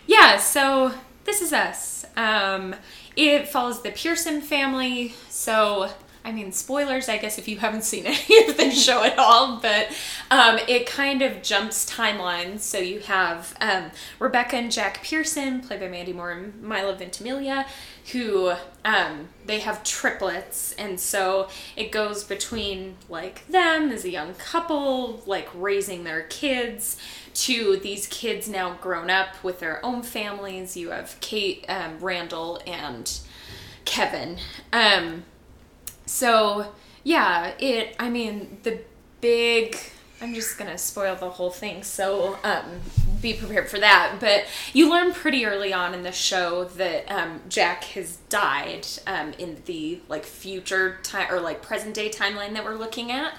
yeah, so this is us. Um, it follows the Pearson family. So I mean, spoilers, I guess, if you haven't seen any of the show at all, but um, it kind of jumps timelines. So you have um, Rebecca and Jack Pearson, played by Mandy Moore and Milo Ventimiglia, who um, they have triplets, and so it goes between like them as a young couple, like raising their kids, to these kids now grown up with their own families. You have Kate, um, Randall, and Kevin. Um, so yeah, it. I mean, the big. I'm just gonna spoil the whole thing, so um, be prepared for that. But you learn pretty early on in the show that um, Jack has died um, in the like future time or like present day timeline that we're looking at.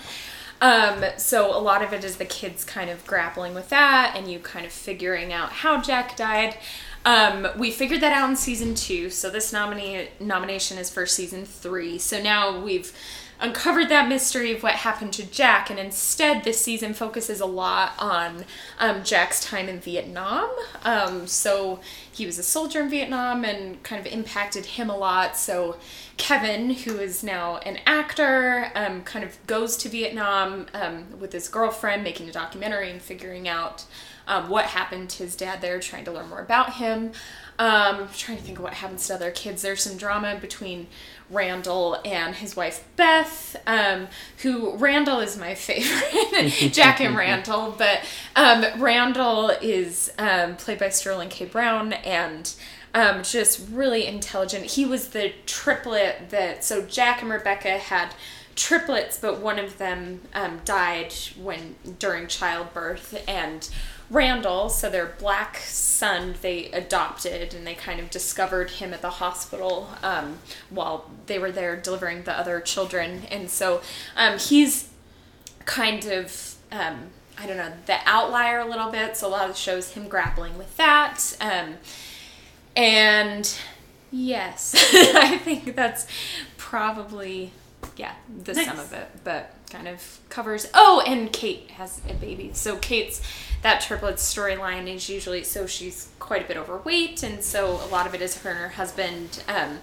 Um, so a lot of it is the kids kind of grappling with that, and you kind of figuring out how Jack died. Um, we figured that out in season two, so this nominee nomination is for season three. So now we've uncovered that mystery of what happened to Jack, and instead this season focuses a lot on um, Jack's time in Vietnam. Um, so he was a soldier in Vietnam and kind of impacted him a lot. So Kevin, who is now an actor, um, kind of goes to Vietnam um, with his girlfriend, making a documentary and figuring out um, what happened to his dad there, trying to learn more about him. Um, trying to think of what happens to other kids. There's some drama between Randall and his wife Beth, um, who Randall is my favorite, Jack and Randall, but um, Randall is um, played by Sterling K. Brown and um, just really intelligent. He was the triplet that, so Jack and Rebecca had triplets, but one of them um, died when during childbirth, and Randall, so their black son, they adopted and they kind of discovered him at the hospital um, while they were there delivering the other children. And so um, he's kind of, um, I don't know, the outlier a little bit. So a lot of the shows him grappling with that. Um, and yes, I think that's probably, yeah, the Nice. sum of it. But kind of covers. Oh, and Kate has a baby. So Kate's that triplet storyline is usually so she's quite a bit overweight, and so a lot of it is her and her husband um,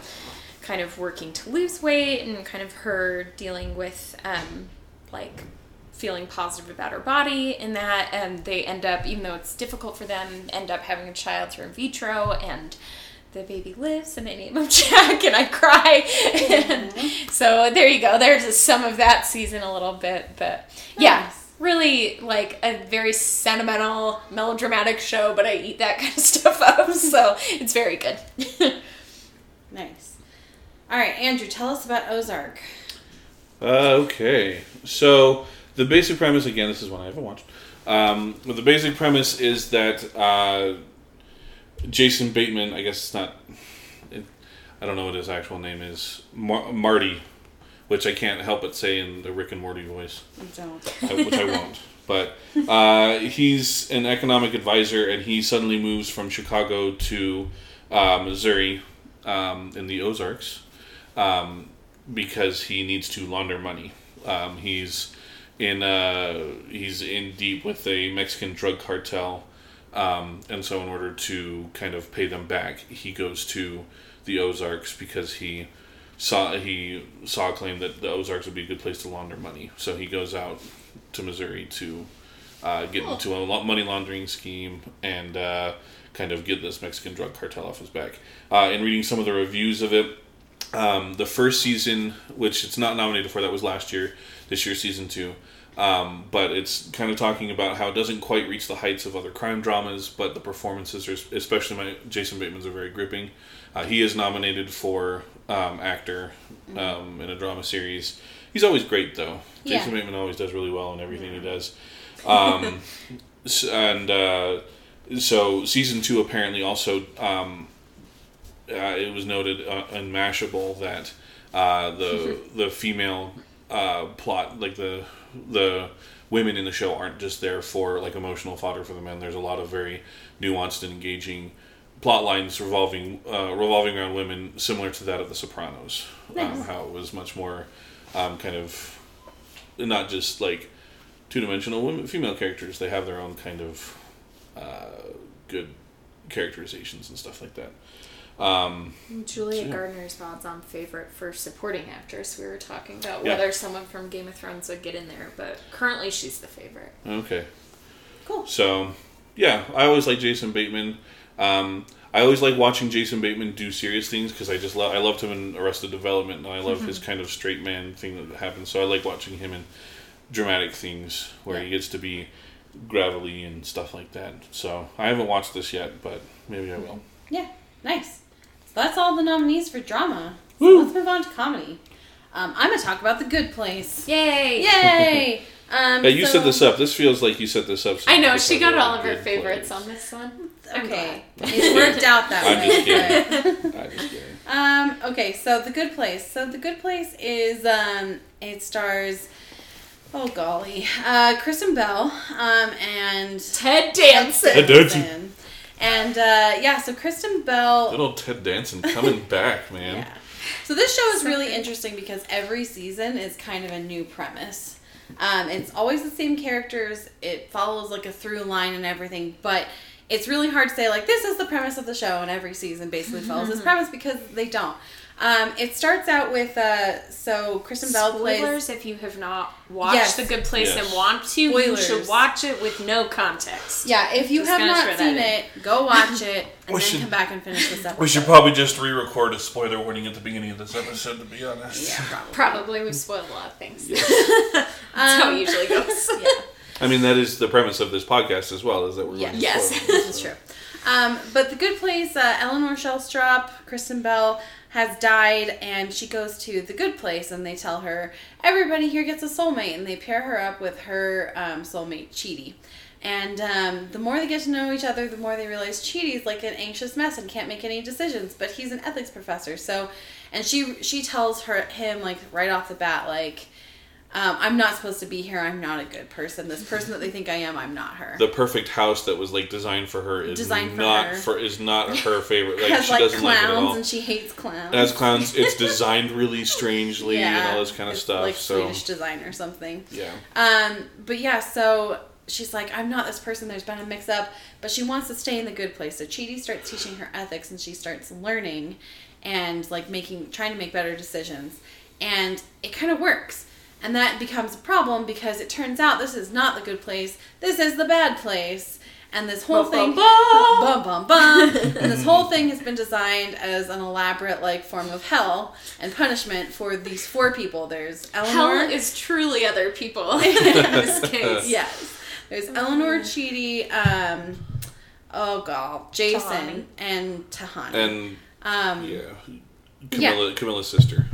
kind of working to lose weight, and kind of her dealing with um, like feeling positive about her body and that and they end up even though it's difficult for them end up having a child through in vitro and the baby lives and they name him Jack and I cry and so there you go there's some of that season a little bit but yeah really like a very sentimental melodramatic show but I eat that kind of stuff up so it's very good Nice. All right, Andrew, tell us about Ozark. Uh, okay, so the basic premise again. This is one I haven't watched. Um, but the basic premise is that uh, Jason Bateman. I guess it's not. It, I don't know what his actual name is. Mar- Marty, which I can't help but say in the Rick and Morty voice. Don't. I- which I won't. But uh, he's an economic advisor, and he suddenly moves from Chicago to uh, Missouri um, in the Ozarks um, because he needs to launder money. Um, he's in uh, he's in deep with a Mexican drug cartel, um, and so in order to kind of pay them back, he goes to the Ozarks because he saw he saw a claim that the Ozarks would be a good place to launder money. So he goes out to Missouri to uh, get into a money laundering scheme and uh, kind of get this Mexican drug cartel off his back. Uh, in reading some of the reviews of it, um, the first season, which it's not nominated for, that was last year. This year, season two. Um, but it's kind of talking about how it doesn't quite reach the heights of other crime dramas, but the performances, are, especially my Jason Bateman's, are very gripping. Uh, he is nominated for um, actor um, in a drama series. He's always great, though. Yeah. Jason Bateman always does really well in everything he does. Um, and uh, so season two apparently also um, uh, it was noted uh, in Mashable that uh, the the female uh, plot, like the the women in the show aren't just there for like emotional fodder for the men. There's a lot of very nuanced and engaging plot lines revolving uh, revolving around women, similar to that of The Sopranos. Um, Nice. Um, how it was much more um, kind of not just like two dimensional women, female characters. They have their own kind of uh, good characterizations and stuff like that. Um, Julia Yeah. Garner's thoughts on favorite for supporting actress. We were talking about Yeah. whether someone from Game of Thrones would get in there, but currently she's the favorite. okay. Cool. So, yeah, I always like Jason Bateman. Um, I always like watching Jason Bateman do serious things because I just love. I loved him in Arrested Development, and I love his kind of straight man thing that happens. So I like watching him in dramatic things where he gets to be gravelly and stuff like that. So I haven't watched this yet, but maybe I will. Yeah, nice. So that's all the nominees for drama. So let's move on to comedy. Um, I'm gonna talk about The Good Place. Yay! Yay! Um, Yeah, you so- set this up. This feels like you set this up. so I know she got all of her favorites place. on this one. Okay, glad. it worked out that I'm just kidding. but- I just kidding. Um, okay, so The Good Place. So The Good Place is um it stars oh golly. Uh Kristen Bell, um and Ted Danson. Ted Danson. And uh yeah, so Kristen Bell Little Ted Danson coming back, man. Yeah. So this show is really interesting because every season is kind of a new premise. Um, it's always the same characters. It follows like a through line and everything, but it's really hard to say like this is the premise of the show, and every season basically follows this premise because they don't. Um, it starts out with uh, so Kristen Bell plays. Spoilers if you have not watched Yes. The Good Place Yes. and want to, you should watch it with no context. Yeah, if you Just have not that seen in. it, go watch it and We then should- come back and finish this episode. We should probably just re-record a spoiler warning at the beginning of this episode. To be honest. Yeah, probably. Probably we've spoiled a lot of things. That's how Um, it usually goes. Yeah. I mean, that is the premise of this podcast as well. Is that we're Yeah. going to Yes. spoil this is true. Um, but the good place, uh, Eleanor Shellstrop, Kristen Bell has died, and she goes to the good place, and they tell her everybody here gets a soulmate, and they pair her up with her um, soulmate Chidi. And um, the more they get to know each other, the more they realize Chidi's like an anxious mess and can't make any decisions. But he's an ethics professor, so and she she tells her him like right off the bat like. Um, I'm not supposed to be here. I'm not a good person. This person that they think I am, I'm not her. The perfect house that was like designed for her is Designed for not her. for is not her favorite. Like has she like doesn't like it at clowns all. and she hates clowns. As clowns, it's designed really strangely and all this kind of stuff. Like so Swedish design or something. yeah, Um, but yeah, so she's like, I'm not this person. There's been a mix up, but she wants to stay in the good place. So Chidi starts teaching her ethics, and she starts learning and like making, trying to make better decisions, and it kind of works. And that becomes a problem because it turns out this is not the good place. This is the bad place. And this whole Bum, thing, bum, bum bum bum, and this whole thing has been designed as an elaborate like form of hell and punishment for these four people. There's Eleanor. Hell is truly other people in this case. Yes. There's Eleanor Chidi, um, oh god, Jason, Tahani. and Tahani. and um, yeah, Yeah. Camilla, Camilla's sister.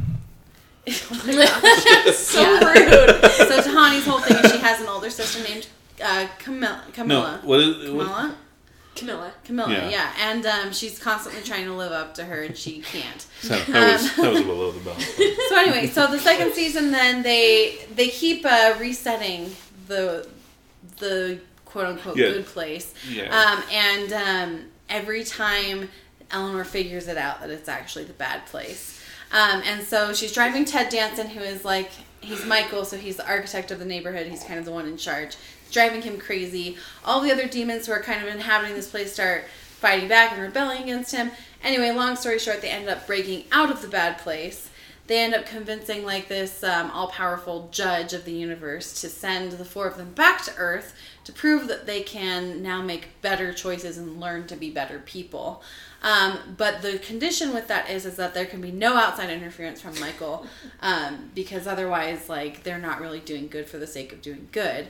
Oh so Yeah. rude. so Tahani's whole thing is she has an older sister named uh, Camilla. No, Camilla. what, Camilla? Camilla. Camilla, Yeah. yeah. And um, she's constantly trying to live up to her, and she can't. that, that was that was below the belt. So anyway, so the second season, then they they keep uh, resetting the the quote unquote Yeah. good place. Yeah. Um, and um, every time Eleanor figures it out that it's actually the bad place. Um, and so she's driving Ted Danson, who is like, he's Michael, so he's the architect of the neighborhood. He's kind of the one in charge. Driving him crazy. All the other demons who are kind of inhabiting this place start fighting back and rebelling against him. Anyway, long story short, they end up breaking out of the bad place. They end up convincing like this um, all-powerful judge of the universe to send the four of them back to Earth to prove that they can now make better choices and learn to be better people. Um, but the condition with that is is that there can be no outside interference from Michael, um, because otherwise, like they're not really doing good for the sake of doing good.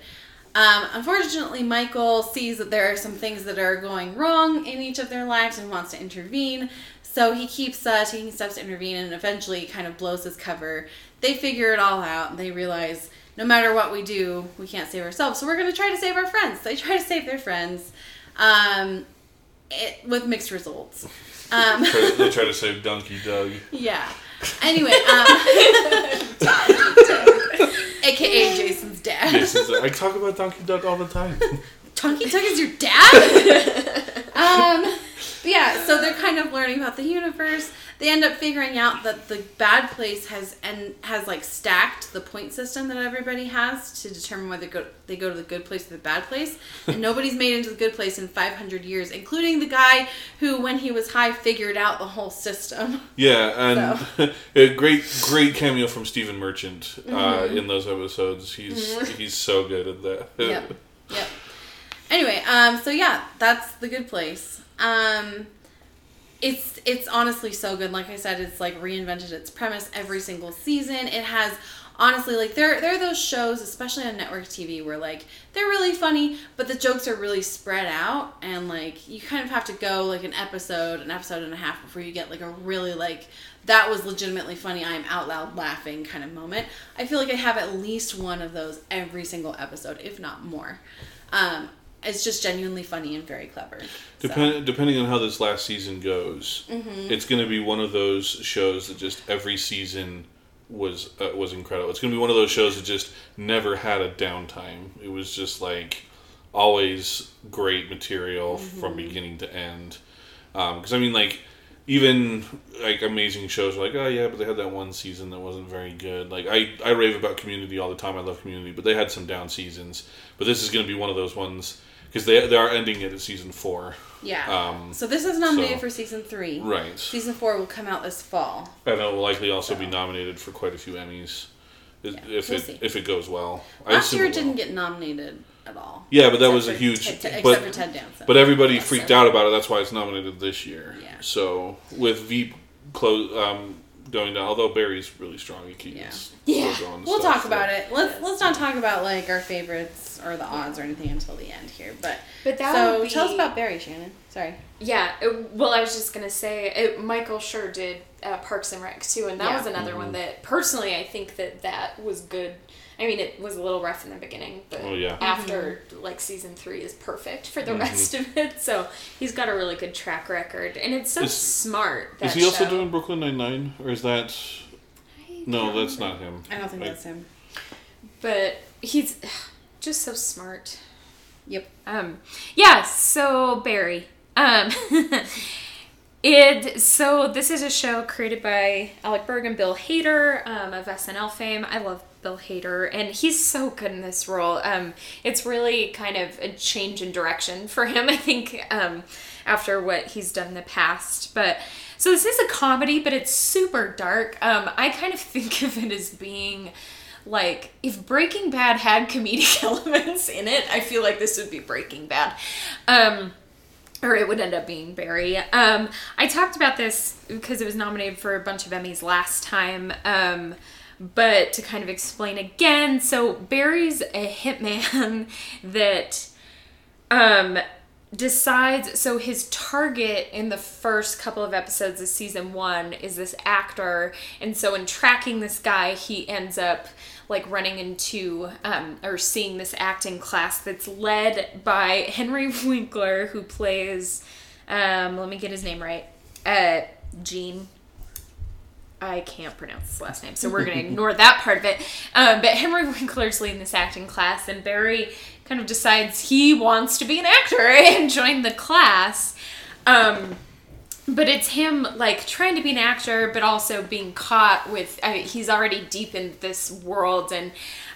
Um, unfortunately, Michael sees that there are some things that are going wrong in each of their lives and wants to intervene. So he keeps uh, taking steps to intervene and eventually kind of blows his cover. They figure it all out and they realize no matter what we do, we can't save ourselves. So we're going to try to save our friends. They try to save their friends um, it, with mixed results. Um, they try to save Donkey Doug. yeah. Anyway, um, aka Jason's dad. Jason's, I talk about Donkey Doug all the time. Donkey Doug is your dad? um, yeah, so they're kind of learning about the universe. They end up figuring out that the bad place has and has like stacked the point system that everybody has to determine whether go, they go to the good place or the bad place. And nobody's made it into the good place in 500 years, including the guy who, when he was high, figured out the whole system. Yeah, and a great, great cameo from Stephen Merchant uh, Mm-hmm. in those episodes. He's he's so good at that. Yep. Yep. Anyway, um, so yeah, that's the good place. Um, it's it's honestly so good. Like I said, it's like reinvented its premise every single season. It has honestly like there there are those shows, especially on network TV, where like they're really funny, but the jokes are really spread out, and like you kind of have to go like an episode, an episode and a half before you get like a really like that was legitimately funny. I am out loud laughing kind of moment. I feel like I have at least one of those every single episode, if not more. Um, it's just genuinely funny and very clever. So. Depending on how this last season goes, Mm-hmm. it's going to be one of those shows that just every season was uh, was incredible. It's going to be one of those shows that just never had a downtime. It was just like always great material Mm-hmm. from beginning to end. Because I mean, like even like amazing shows are like, oh yeah, but they had that one season that wasn't very good. Like I I rave about Community all the time. I love Community, but they had some down seasons. But this is going to be one of those ones because they they are ending it at season four. Yeah. Um, so this is nominated so- for season three. Right. Season four will come out this fall. And it will likely also be nominated for quite a few Emmys if Yeah, if we'll it see. if it goes well. Last year it didn't will. get nominated at all. Yeah, but that was a huge. Ted- but, except for Ted Danson. But everybody freaked so- out about it. That's why it's nominated this year. Yeah. So with Veep close um, going down, although Barry's really strong, he keeps Yeah. Yeah. We'll stuff, talk so- about it. Let's let's not talk about like our favorites or the odds or anything until the end here. But But that so be, tell us about Barry Shannon. Sorry. Yeah, it, well, I was just gonna say it, Michael sure did uh, Parks and Rec too, and that Yeah. was another one that personally I think that that was good. I mean, it was a little rough in the beginning, but Oh, yeah. after like season three is perfect for the Mhm. rest of it. So he's got a really good track record, and it's so Is- smart. That Is he also show. doing Brooklyn Nine Nine, or is that? No, that's not him. I don't think Like, that's him. But he's just so smart. Yep. Um, yeah, so Barry. Um, it so this is a show created by Alec Berg and Bill Hader um, of SNL fame. I love Bill Hader, and he's so good in this role. Um, it's really kind of a change in direction for him, I think, um, after what he's done in the past. But so this is a comedy, but it's super dark. Um, I kind of think of it as being like if Breaking Bad had comedic elements in it, I feel like this would be Breaking Bad. Um, or it would end up being Barry. Um, I talked about this because it was nominated for a bunch of Emmys last time. Um, but to kind of explain again, so Barry's a hitman that um, decides so his target in the first couple of episodes of season one is this actor and so in tracking this guy he ends up like running into um, or seeing this acting class that's led by henry winkler who plays um, let me get his name right uh, gene I can't pronounce his last name, so we're going to ignore that part of it. Um, but Henry Winkler's leading this acting class, and Barry kind of decides he wants to be an actor and join the class. Um, but it's him like trying to be an actor, but also being caught with. I mean, he's already deep in this world, and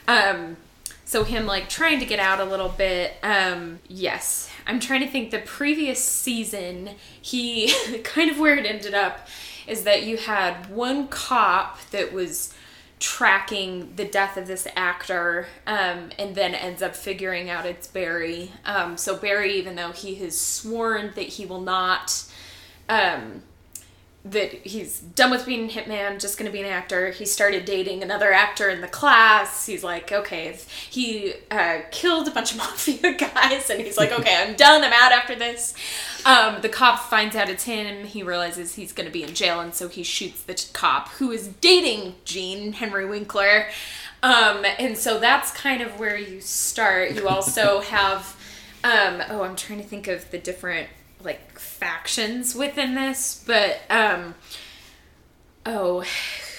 um, so him like trying to get out a little bit. Um, yes, I'm trying to think. The previous season, he kind of where it ended up is that you had one cop that was tracking the death of this actor um, and then ends up figuring out it's Barry. Um, so Barry, even though he has sworn that he will not, um, that he's done with being a hitman, just to be an actor. He started dating another actor in the class. He's like, okay, he uh, killed a bunch of mafia guys, and he's like, okay, I'm done. I'm out after this. Um, the cop finds out it's him. He realizes he's going to be in jail, and so he shoots the t- cop who is dating Gene Henry Winkler. Um, and so that's kind of where you start. You also have, um, oh, I'm trying to think of the different like factions within this, but um, oh,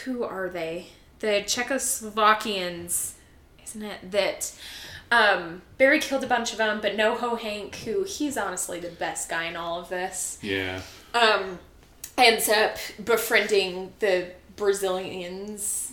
who are they? The Czechoslovakians, isn't it? That um, Barry killed a bunch of them, but NoHo Hank, who he's honestly the best guy in all of this, Yeah. um, ends up befriending the Brazilians.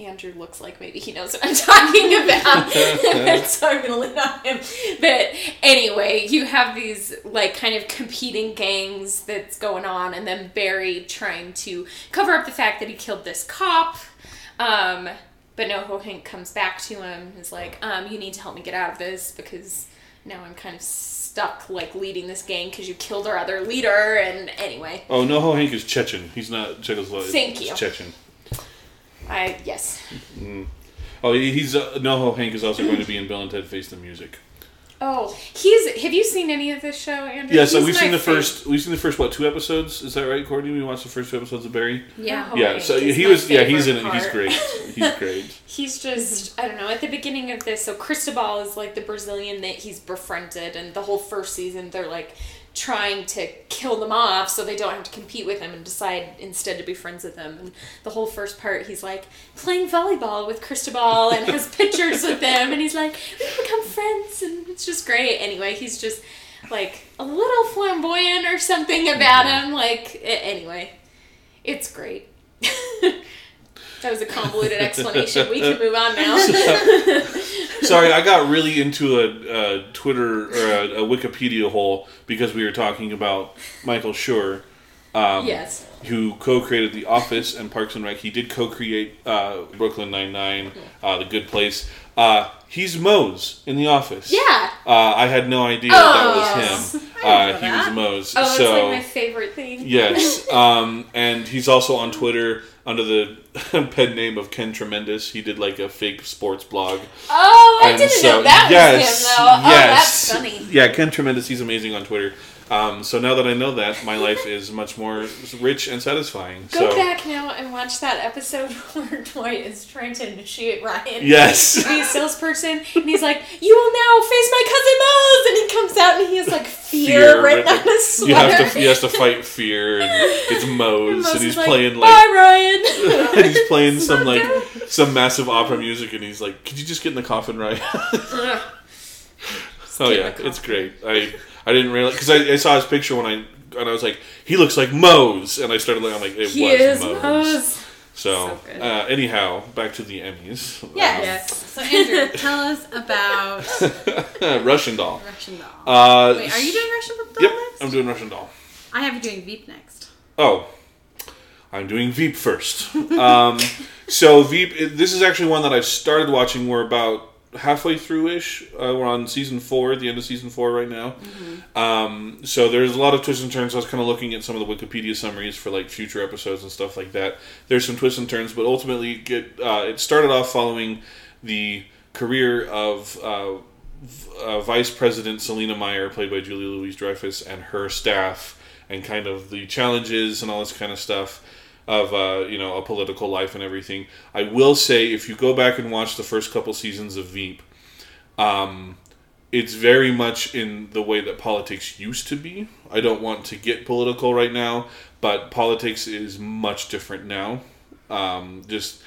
Andrew looks like maybe he knows what I'm talking about, so I'm gonna lean on him. But anyway, you have these like kind of competing gangs that's going on, and then Barry trying to cover up the fact that he killed this cop. Um, but no, Hank comes back to him and is like, um, "You need to help me get out of this because now I'm kind of stuck like leading this gang because you killed our other leader." And anyway, Oh, no, Hank is Chechen. He's not Czechoslovakian. Thank He's you. Chechen. I yes. Oh, he's uh, no Hank is also going to be in Bill and Ted Face the Music. Oh, he's. Have you seen any of this show, Andrew? Yeah, so He's we've seen the fav- first. We've seen the first what two episodes? Is that right, Courtenay? We watched the first two episodes of Barry. Yeah. Oh, yeah, Hank so is he was. Yeah, he's in favorite it. He's great. He's great. He's just, I don't know, at the beginning of this, so Cristobal is like the Brazilian that he's befriended, and the whole first season they're like trying to kill them off so they don't have to compete with him and decide instead to be friends with him. And the whole first part, he's like playing volleyball with Cristobal and has pictures with them, and he's like, we become friends, and it's just great. Anyway, he's just like a little flamboyant or something about him. Like, anyway, it's great. That was a convoluted explanation. We can move on now. Sorry, I got really into a, a Twitter or a, a Wikipedia hole because we were talking about Michael Schur. Um, yes. who co-created The Office and Parks and Rec. He did co-create uh, Brooklyn Nine Nine, uh, The Good Place. Uh, he's Mose in The Office. Yeah. Uh, I had no idea Oh, that yes. was him. Uh, he was. Mose. Oh, that's so like my favorite thing. yes, um, and he's also on Twitter under the pen name of Ken Tremendous. He did like a fake sports blog. Oh, I And didn't so- know that yes, was him though. Oh, yes. that's funny. Yeah, Ken Tremendous. He's amazing on Twitter. Um, so now that I know that, my life is much more rich and satisfying. Go so back now and watch that episode where Dwight is trying to initiate Ryan. yes. To be a salesperson, and he's like, "You will now face my cousin Mose," and he comes out and he has like fear, Fear written on his sweater. You have to. He has to fight fear, and it's Mose, Mose and he's like, playing like, "Bye, Ryan." and he's playing some like some massive opera music, and he's like, "Could you just get in the coffin, right?" Ugh. oh yeah, it's great. I I didn't realize because I, I saw his picture when I and I was like, he looks like Mose, and I started looking. I'm like, it he was is Mose. Mose. So, So uh, anyhow, back to the Emmys. Yes. Yes. So Andrew, tell us about Um, Russian doll. Russian doll. Uh, Wait, are you doing Russian doll Yep, next? I'm doing Russian doll. I have you doing Veep next. Oh, I'm doing Veep first. Um, so Veep, this is actually one that I've started watching. We're about halfway through ish. Uh, we're on season four, the end of season four right now. Um, so there's a lot of twists and turns. I was kind of looking at some of the Wikipedia summaries for like future episodes and stuff like that. There's some twists and turns, but ultimately, get uh, it started off following the career of. Uh, uh, Vice President Selina Meyer, played by Julia Louise Dreyfus, and her staff, and kind of the challenges and all this kind of stuff of uh, you know a political life and everything. I will say, if you go back and watch the first couple seasons of Veep, um, it's very much in the way that politics used to be. I don't want to get political right now, but politics is much different now. Um, just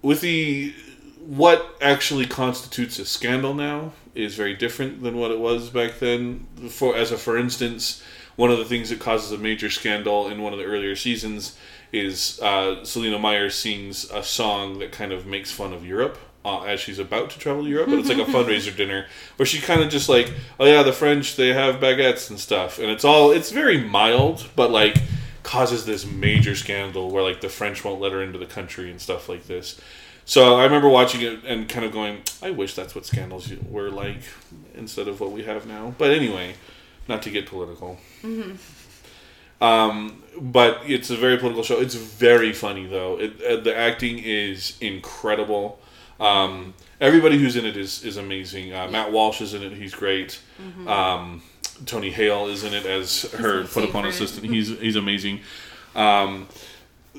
with the what actually constitutes a scandal now is very different than what it was back then. For as a for instance, one of the things that causes a major scandal in one of the earlier seasons is uh, Selina Meyer sings a song that kind of makes fun of Europe. Uh, as she's about to travel to Europe, but it's like a fundraiser dinner where she kind of just like, oh yeah, the French they have baguettes and stuff, and it's all it's very mild, but like causes this major scandal where like the French won't let her into the country and stuff like this. So I remember watching it and kind of going, I wish that's what scandals were like instead of what we have now. But anyway, not to get political. Um, but it's a very political show. It's very funny though. It, uh, the acting is incredible. Um, everybody who's in it is is amazing. Uh, Matt Walsh is in it. He's great. Um, Tony Hale is in it as her put upon assistant. He's he's amazing. Um,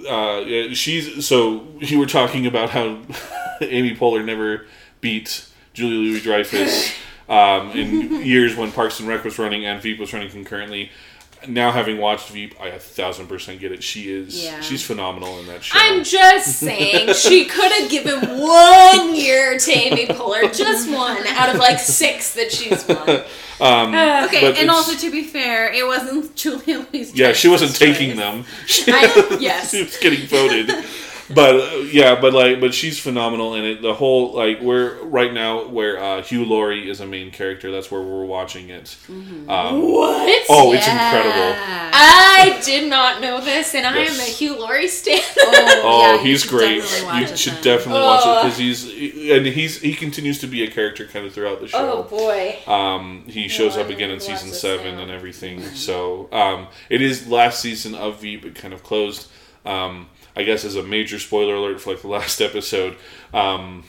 uh, she's so you were talking about how Amy Poehler never beat Julie Louis Dreyfus um, in years when Parks and Rec was running and Veep was running concurrently. Now having watched Veep, I a thousand percent get it. She is Yeah. she's phenomenal in that show. I'm just saying she could have given one year to Amy Poehler, just one out of like six that she's won. um, Uh, Okay, But and also to be fair, it wasn't Julia Louise. yeah, she wasn't taking them. She, I- yes. she was getting voted. But uh, yeah, but like, but she's phenomenal in it. The whole like we're right now where uh, Hugh Laurie is a main character. That's where we're watching it. Mm-hmm. Um, What? oh, it's incredible. I did not know this, and I am a Hugh Laurie stan. Oh, Oh, yeah, you he's great. You it should then. definitely watch it because he's and he's he continues to be a character kind of throughout the show. oh boy. Um, he shows I up again in need to watch season seven now. and everything. So um, it is last season of Veep. It kind of closed. Um, I guess as a major spoiler alert for like the last episode. Um,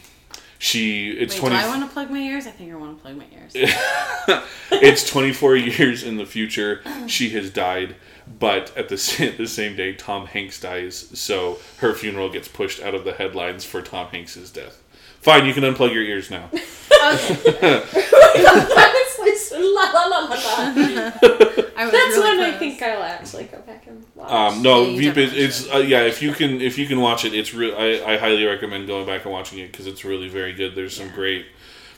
she it's Wait, twenty. do I want to plug my ears? I think I want to plug my ears. it's 24 years in the future. She has died, but at the same, the same day, Tom Hanks dies. So her funeral gets pushed out of the headlines for Tom Hanks's death. Fine, you can unplug your ears now. Honestly, so la la la la la. I was That's really when I close. think I'll actually go back and watch. Um, no, Yeah, you Veep is definitely it's uh, yeah. If you can if you can watch it, it's real. I, I highly recommend going back and watching it because it's really very good. There's some Yeah. great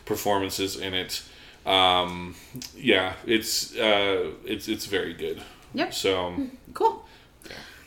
performances in it. Um, yeah, it's uh, it's it's very good. Yep. So Cool.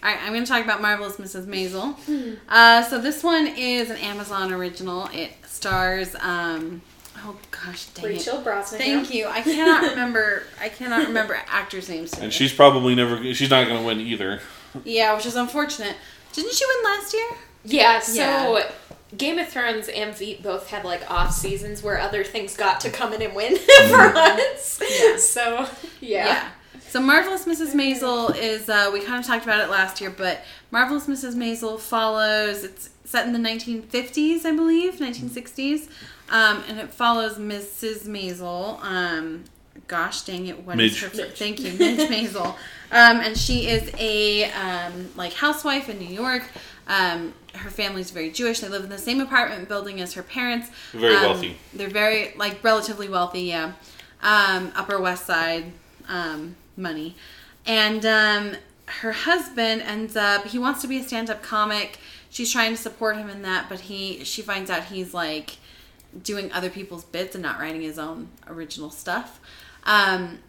All right, I'm going to talk about Marvelous Mrs. Maisel. Uh, so this one is an Amazon original. It stars, um, oh gosh, dang Rachel it. Brosnahan. Thank you. I cannot remember. I cannot remember actors' names. Today. and she's probably never she's not going to win either. yeah, which is unfortunate. Didn't she win last year? Yeah, so Yeah. Game of Thrones and Veep both had like off seasons where other things got to come in and win for once. Yeah. So yeah. So Marvelous Mrs. Maisel is uh, we kind of talked about it last year, but Marvelous Mrs. Maisel follows. It's set in the 1950s, I believe, 1960s, um, and it follows Mrs. Maisel. Um, gosh dang it, what is Midge. her? Thank you, Midge Maisel. Um, and she is a um, like housewife in New York. Um, her family's very Jewish. They live in the same apartment building as her parents. Very Um, wealthy. They're very like relatively wealthy, yeah. Um, Upper West Side um, money, and um, her husband ends up. He wants to be a stand-up comic. She's trying to support him in that, but he she finds out he's like doing other people's bits and not writing his own original stuff. Um,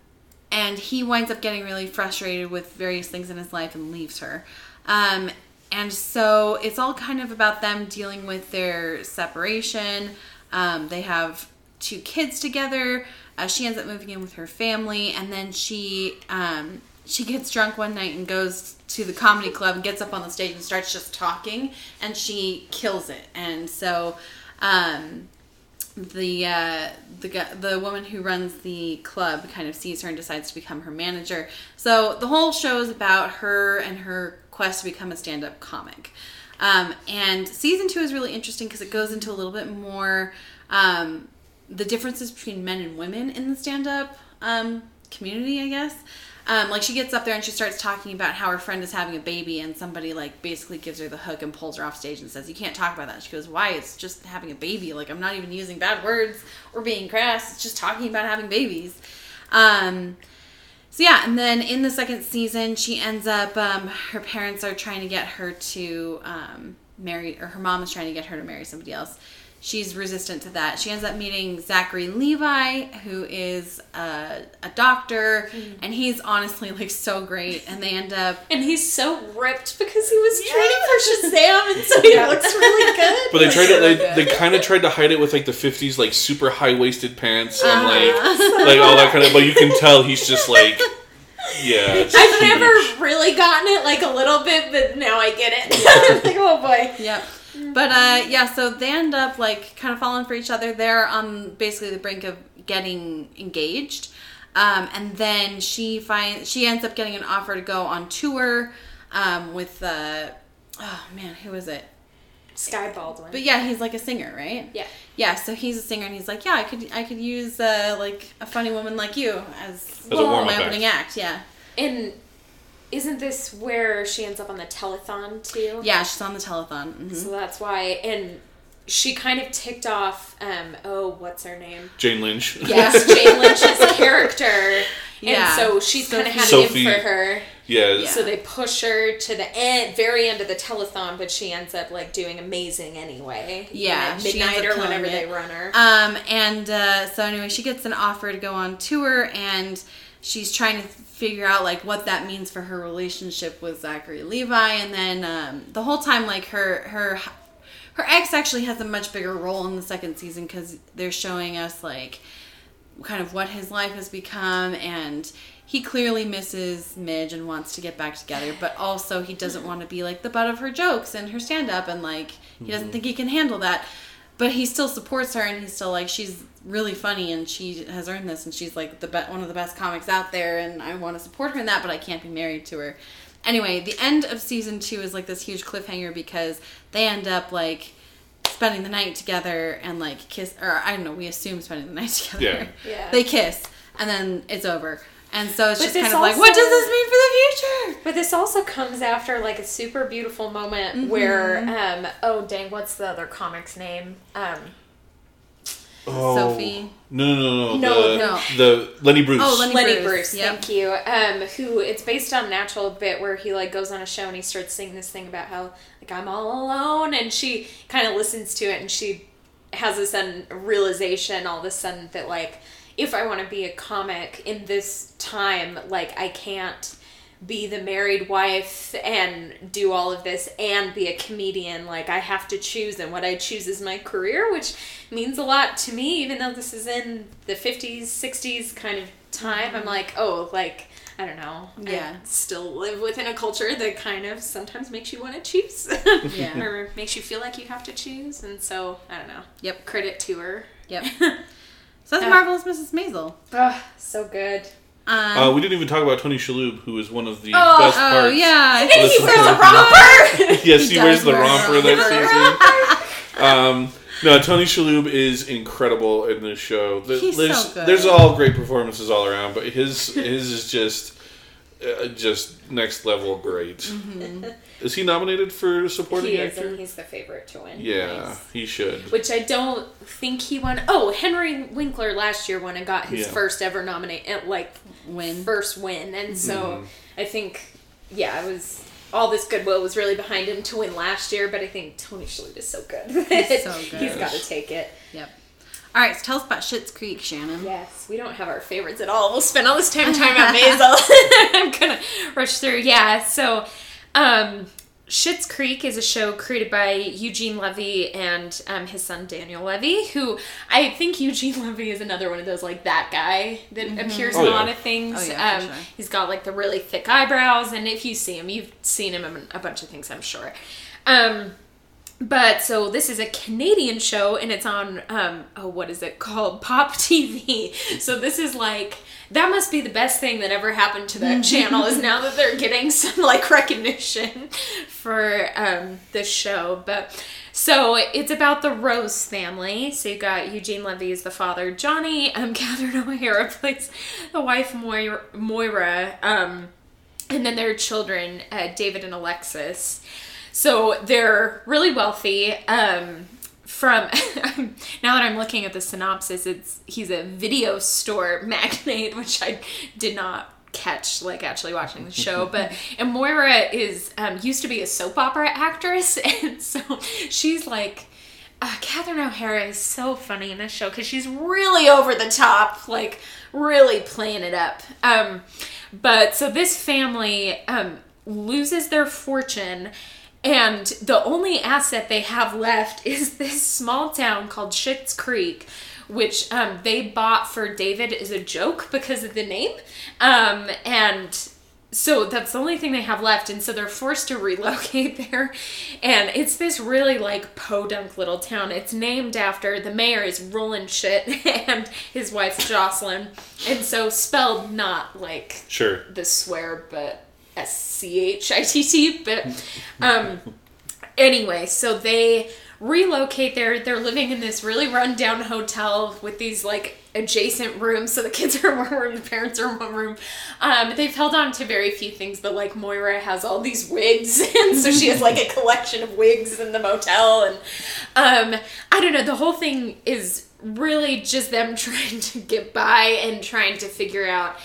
and he winds up getting really frustrated with various things in his life and leaves her. Um, and so it's all kind of about them dealing with their separation. Um, they have two kids together. Uh, she ends up moving in with her family, and then she um, she gets drunk one night and goes to the comedy club and gets up on the stage and starts just talking, and she kills it. And so. Um, the uh, the the woman who runs the club kind of sees her and decides to become her manager. So the whole show is about her and her quest to become a stand up comic. Um, and season two is really interesting because it goes into a little bit more um, the differences between men and women in the stand up um, community, I guess. Um, like she gets up there and she starts talking about how her friend is having a baby, and somebody like basically gives her the hook and pulls her off stage and says, "You can't talk about that." She goes, "Why? It's just having a baby. Like I'm not even using bad words or being crass. It's just talking about having babies." Um, so yeah, and then in the second season, she ends up. Um, her parents are trying to get her to um, marry, or her mom is trying to get her to marry somebody else. She's resistant to that. She ends up meeting Zachary Levi, who is a, a doctor, and he's honestly like so great. And they end up. And he's so ripped because he was training for Shazam, and so he Yeah. looks really good. But they tried to they, they kind of tried to hide it with like the '50s like super high waisted pants and Uh-huh. like like all that kind of. But you can tell he's just like yeah. I've huge. never really gotten it like a little bit, but now I get it. like, oh boy. Yep. But uh, yeah, so they end up like kind of falling for each other. They're on basically the brink of getting engaged, um, and then she finds she ends up getting an offer to go on tour um, with uh, oh man, who is it? Shy Baldwin. But yeah, he's like a singer, right? yeah. Yeah, so he's a singer, and he's like, yeah, I could I could use uh, like a funny woman like you as, a warm-up my act. opening act. Yeah, And isn't this where she ends up on the telethon too? yeah, she's on the telethon. hmm So that's why, and she kind of ticked off um oh what's her name Jane Lynch. yes Jane Lynch's character Yeah. and so she's kind of had Sophie. it in for her yeah. so they push her to the end very end of the telethon but she ends up like doing amazing anyway Yeah, at she ends midnight or whenever killing they run her Um, and uh, so anyway, she gets an offer to go on tour, and she's trying to figure out like what that means for her relationship with Zachary Levi. And then um, the whole time, like her her her ex actually has a much bigger role in the second season because they're showing us like kind of what his life has become and he clearly misses Midge and wants to get back together, but also he doesn't want to be like the butt of her jokes and her stand up and like he doesn't think he can handle that. But he still supports her and he's still like she's really funny and she has earned this and she's like the be- one of the best comics out there and I want to support her in that, but I can't be married to her. Anyway, the end of season 2 is like this huge cliffhanger because they end up like spending the night together and like kiss or I don't know, we assume spending the night together. Yeah. Yeah. They kiss and then it's over. And so it's But just kind of like, what does this mean for the future? But this also comes after like a super beautiful moment where um oh dang what's the other comic's name um Oh. Sophie. No, no, no, no. No, the, no. the Lenny Bruce. Oh, Lenny- Lenny Bruce, Bruce, yep. thank you. Um, who it's based on a natural bit where he like goes on a show and he starts singing this thing about how like I'm all alone, and she kind of listens to it and she has this sudden realization all of a sudden that like if I want to be a comic in this time, like I can't be the married wife and do all of this and be a comedian like i have to choose and what i choose is my career which means a lot to me even though this is in the 50s 60s kind of time i'm like oh like i don't know Yeah. I still live within a culture that kind of sometimes makes you want to choose Yeah. or makes you feel like you have to choose and so i don't know Yep. credit to her Yep. So that's Yeah. Uh, Marvelous Mrs. Maisel. oh so good Um, Uh, we didn't even talk about Tony Shalhoub, who is one of the Oh, best oh parts. yeah. and he wears a the- romper yes, He he, wears the romper romper. that season. um, no, Tony Shalhoub is incredible in this show. The- He's there's, so good. There's all great performances all around, but his his is just uh, just next level great. Mm-hmm. Is he nominated for supporting he is actor? and he's the favorite to win yeah, Nice. he should. which I don't think he won. Oh, Henry Winkler last year won and got his Yeah. first ever nominate, like Win. first win, and so Mm-hmm. I think, yeah, it was all this goodwill was really behind him to win last year. But I think Tony Shalhoub is so good. He's so good. He's got to take it. Yep. All right, so tell us about Schitt's Creek, Shannon. Yes, we don't have our favorites at all. We'll spend all this time talking about Maisel. I'm gonna rush through. Yeah, so um Schitt's Creek is a show created by Eugene Levy and um, his son Daniel Levy, who I think Eugene Levy is another one of those like that guy that appears Oh, in a yeah. lot of things. Oh, yeah, for um, sure. He's got like the really thick eyebrows, and if you see him, you've seen him in a bunch of things, I'm sure. Um, but so this is a Canadian show and it's on um oh what is it called Pop TV. So this is like that must be the best thing that ever happened to that channel is now that they're getting some like recognition for um this show. But so it's about the Rose family. So you got Eugene Levy is the father, Johnny, um Catherine O'Hara plays the wife Moira, Moira um and then their children, uh, David and Alexis. So they're really wealthy. Um, from now that I'm looking at the synopsis, it's he's a video store magnate, which I did not catch like actually watching the show. But and Moira is um, used to be a soap opera actress, and so she's like. Uh, Catherine O'Hara is so funny in this show because she's really over the top, like really playing it up. Um, but so this family um, loses their fortune, and the only asset they have left is this small town called Schitt's Creek, which um, they bought for David as a joke because of the name. Um, and so that's the only thing they have left and so they're forced to relocate there and it's this really like podunk little town it's named after the mayor is roland Schitt and his wife jocelyn and so spelled not like Sure. the swear but s-c-h-i-t-t but um anyway so they relocate there. They're living in this really rundown hotel with these like adjacent rooms. So the kids are in one room, the parents are in one room. Um, they've held on to very few things, but like Moira has all these wigs, and so she has like a collection of wigs in the motel. And um, I don't know, the whole thing is really just them trying to get by and trying to figure out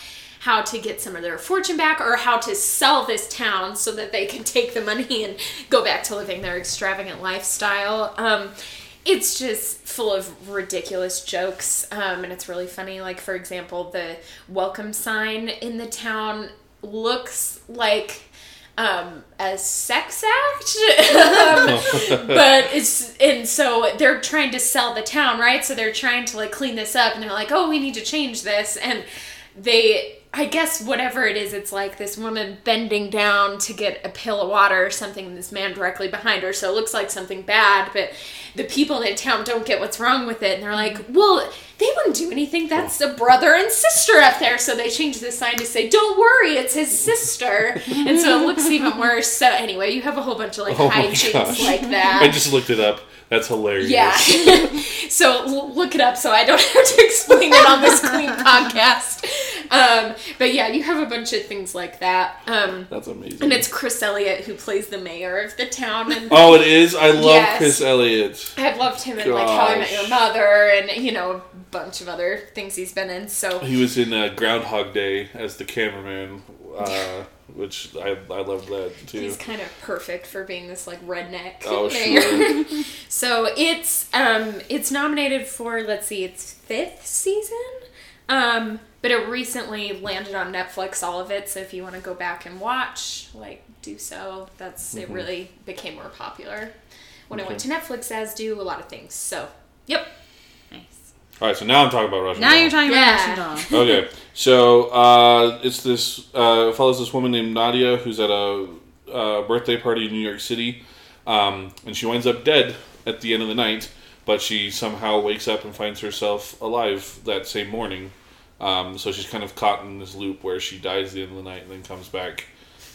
how to get some of their fortune back or how to sell this town so that they can take the money and go back to living their extravagant lifestyle. Um, it's just full of ridiculous jokes um, and it's really funny. Like, for example, the welcome sign in the town looks like um, a sex act, um, but it's and so they're trying to sell the town, right? So they're trying to like clean this up, and they're like, "Oh, we need to change this," and they I guess whatever it is, it's like this woman bending down to get a pail of water or something, and this man directly behind her. So it looks like something bad, but the people in the town don't get what's wrong with it. And they're like, well, they wouldn't do anything. That's a brother and sister up there. So they change the sign to say, don't worry, it's his sister. and so it looks even worse. So anyway, you have a whole bunch of like oh hijinks like that. I just looked it up. That's hilarious. Yeah. so look it up so I don't have to explain it on this clean podcast. Um, but yeah, you have a bunch of things like that. Um, That's amazing. And it's Chris Elliott who plays the mayor of the town. And, oh, it is. I love yes. Chris Elliott. I've loved him in like How I Met Your Mother and you know a bunch of other things he's been in. So he was in uh, Groundhog Day as the cameraman. Uh, which I, I love that too. He's kind of perfect for being this like redneck oh, mayor. Sure. so it's um it's nominated for let's see its fifth season, um but it recently landed on Netflix all of it. So if you want to go back and watch, like do so. That's mm-hmm. it. Really became more popular when okay. I went to Netflix, as do a lot of things. So yep. All right, so now I'm talking about Russian. Now doll. you're talking yeah. about Russian doll. okay, so uh, it's this uh, follows this woman named Nadia who's at a, a birthday party in New York City, um, and she winds up dead at the end of the night. But she somehow wakes up and finds herself alive that same morning. Um, so she's kind of caught in this loop where she dies at the end of the night and then comes back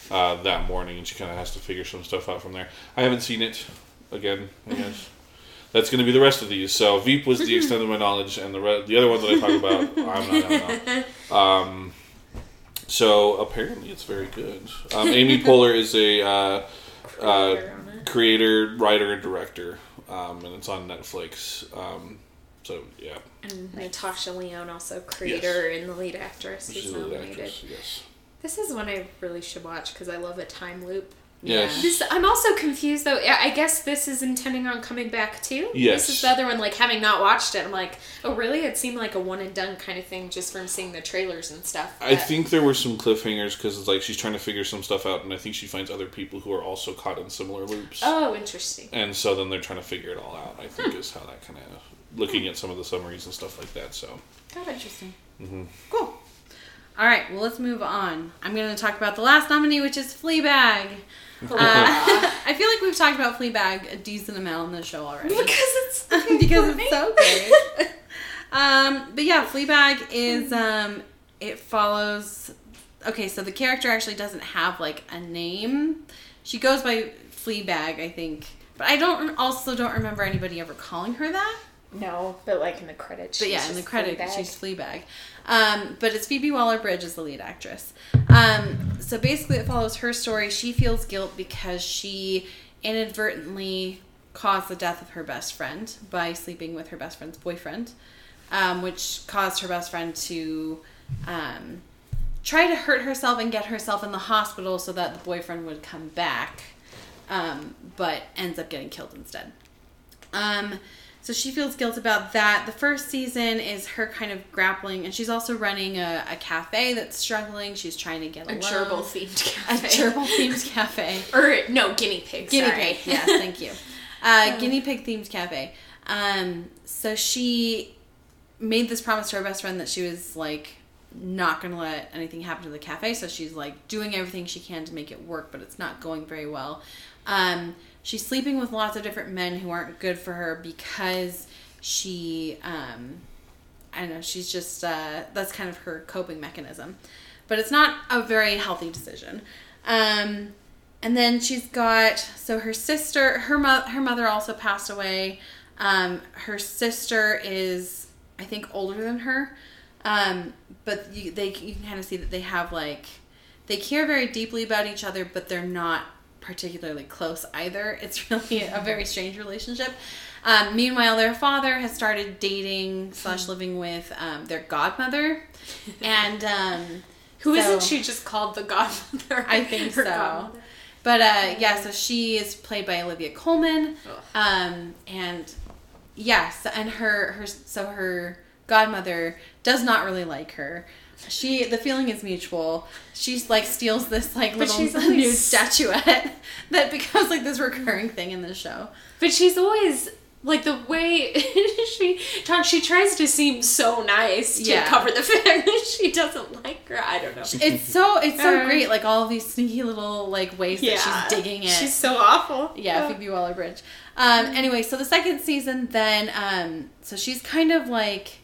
uh, that morning, and she kind of has to figure some stuff out from there. I haven't seen it again. I guess that's going to be the rest of these. So Veep was the extent of my knowledge, and the re- the other ones that I talk about, I'm not. I'm not. Um, so apparently, it's very good. Um, Amy Poehler is a uh, uh, creator, writer, and director, um, and it's on Netflix. Um, so yeah. And Natasha Lyonne, also creator yes. and the lead actress, She's is nominated. Actress, yes. This is one I really should watch because I love a time loop. Yes. This, I'm also confused though. I guess this is intending on coming back too. Yes. This is the other one. Like having not watched it, I'm like, oh really? It seemed like a one and done kind of thing just from seeing the trailers and stuff. But... I think there were some cliffhangers because it's like she's trying to figure some stuff out, and I think she finds other people who are also caught in similar loops. Oh, interesting. And so then they're trying to figure it all out. I think hmm. is how that kind of looking hmm. at some of the summaries and stuff like that. So. Kind of interesting. Mm-hmm. Cool. All right, well, let's move on. I'm going to talk about the last nominee, which is Fleabag. Uh, I feel like we've talked about Fleabag a decent amount on the show already. Because it's because it's so great. um, but yeah, Fleabag is um, it follows. Okay, so the character actually doesn't have like a name. She goes by Fleabag, I think, but I don't also don't remember anybody ever calling her that. No, but like in the credits. But yeah, in the credits, she's Fleabag. Um, but it's Phoebe Waller Bridge as the lead actress. Um, so basically, it follows her story. She feels guilt because she inadvertently caused the death of her best friend by sleeping with her best friend's boyfriend, um, which caused her best friend to um, try to hurt herself and get herself in the hospital so that the boyfriend would come back, um, but ends up getting killed instead. Um, so she feels guilt about that. The first season is her kind of grappling, and she's also running a, a cafe that's struggling. She's trying to get a, a gerbil themed cafe. A gerbil themed cafe. or no, guinea pig. Guinea sorry. pig. Yes, thank you. Uh, guinea pig themed cafe. Um, so she made this promise to her best friend that she was like not gonna let anything happen to the cafe. So she's like doing everything she can to make it work, but it's not going very well. Um, she's sleeping with lots of different men who aren't good for her because she um I don't know, she's just uh that's kind of her coping mechanism. But it's not a very healthy decision. Um and then she's got so her sister, her mo- her mother also passed away. Um, her sister is, I think, older than her, um, but you, they you can kind of see that they have like they care very deeply about each other, but they're not particularly close either. It's really a very strange relationship. Um, meanwhile, their father has started dating slash living with um, their godmother, and um, Who so- not she just called the godmother? I think so. godmother. But uh, yeah, so she is played by Olivia Colman, Ugh. um, and yes, and her her so her godmother does not really like her. She the feeling is mutual. She's like steals this like But little she's nude always- statuette that becomes like this recurring thing in the show. But she's always like the way she talks. She tries to seem so nice to Yeah. cover the fact that she doesn't like her. I don't know. It's so it's so Uh, great, like all of these sneaky little like ways Yeah, that she's digging it. She's so awful. yeah, Phoebe Waller Bridge. Um, anyway, so the second season, then, um, so she's kind of like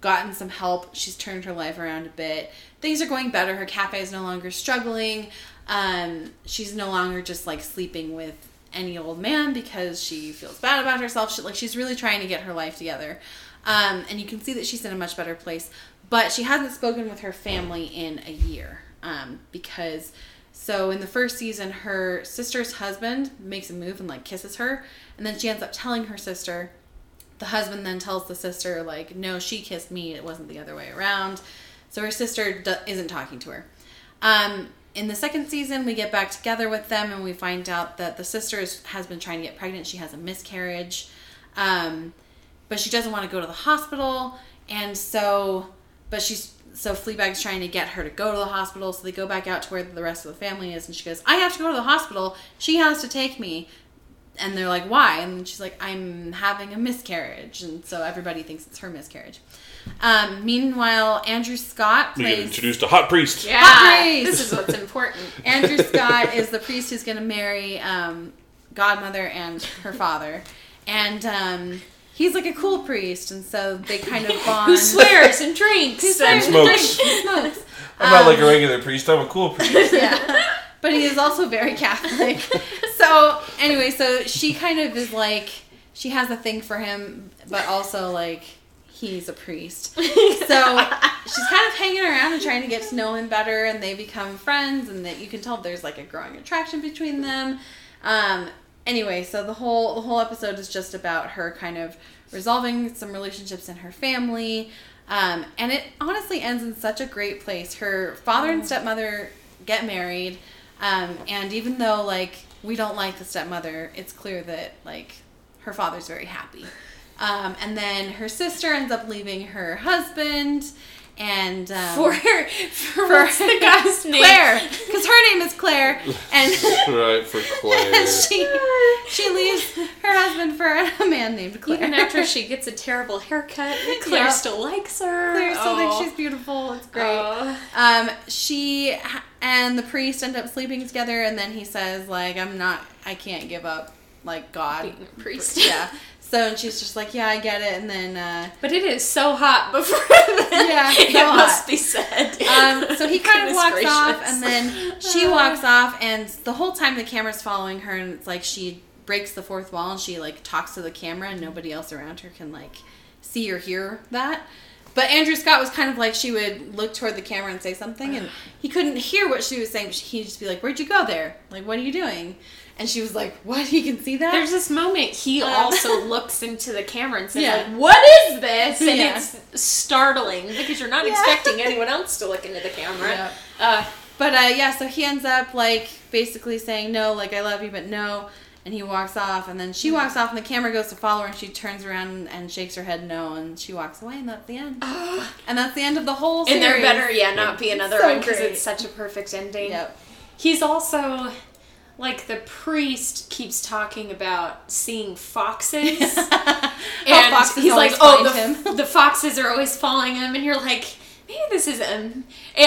gotten some help. She's turned her life around a bit. Things are going better. Her cafe is no longer struggling. Um, she's no longer just like sleeping with any old man because she feels bad about herself. She, like she's really trying to get her life together. Um, and you can see that she's in a much better place. But she hasn't spoken with her family in a year um, because so in the first season, her sister's husband makes a move and like kisses her, and then she ends up telling her sister. The husband then tells the sister like, "No, she kissed me. It wasn't the other way around." So her sister isn't talking to her. Um, in the second season, we get back together with them and we find out that the sister is, has been trying to get pregnant. She has a miscarriage, um, but she doesn't want to go to the hospital, and so, but she's so Fleabag's trying to get her to go to the hospital. So they go back out to where the rest of the family is, and she goes, "I have to go to the hospital. She has to take me." And they're like, "Why?" And she's like, "I'm having a miscarriage," and so everybody thinks it's her miscarriage. Um, meanwhile, Andrew Scott We get plays. introduced to Hot Priest. Yeah, Hot priest. this is what's important. Andrew Scott is the priest who's going to marry um, Godmother and her father, and um, he's like a cool priest, and so they kind of bond. Who swears and drinks Who swears and smokes. and smokes. I'm not like a Um, regular priest. I'm a cool priest. yeah. But he is also very Catholic. So anyway, so she kind of is like she has a thing for him, but also like he's a priest. So she's kind of hanging around and trying to get to know him better, and they become friends, and that you can tell there's like a growing attraction between them. Um, anyway, so the whole the whole episode is just about her kind of resolving some relationships in her family. Um, and it honestly ends in such a great place. Her father and stepmother get married, um, and even though like we don't like the stepmother, it's clear that like her father's very happy. Um, and then her sister ends up leaving her husband, and um, for her, for, what's the guy's name? Claire, because her name is Claire, and right for Claire. and she she leaves her husband for a man named Claire. Even after she gets a terrible haircut, Claire Yeah. still likes her. Claire still Oh. thinks she's beautiful. It's great. Oh. Um, she and the priest end up sleeping together, and then he says, like, I'm not, I can't give up, like, God. Being a priest. Yeah. So, and she's just like, yeah, I get it. And then, uh, But it is so hot before then. Yeah, it so must be said. um, so he kind of walks off, and then she walks off, and the whole time the camera's following her, and it's like she breaks the fourth wall, and she, like, talks to the camera, and nobody else around her can, like, see or hear that. But Andrew Scott was kind of like she would look toward the camera and say something, and he couldn't hear what she was saying. He'd just be like, "Where'd you go there? Like, what are you doing?" And she was like, "What? He can see that?" There's this moment he Um, also looks into the camera and says, Yeah. like, what is this? And Yeah. it's startling because you're not Yeah. expecting anyone else to look into the camera. Uh, But uh, yeah, so he ends up like basically saying no, like I love you, but no, and he walks off, and then she walks off, and the camera goes to follow her, and she turns around and shakes her head no, and she walks away, and that's the end. And that's the end of the whole series. and there better, yeah, not be another So one because it's such a perfect ending. Yep. He's also like the priest keeps talking about seeing foxes. And foxes he's like, "Oh, the, him." the foxes are always following him," and you're like, "Maybe this is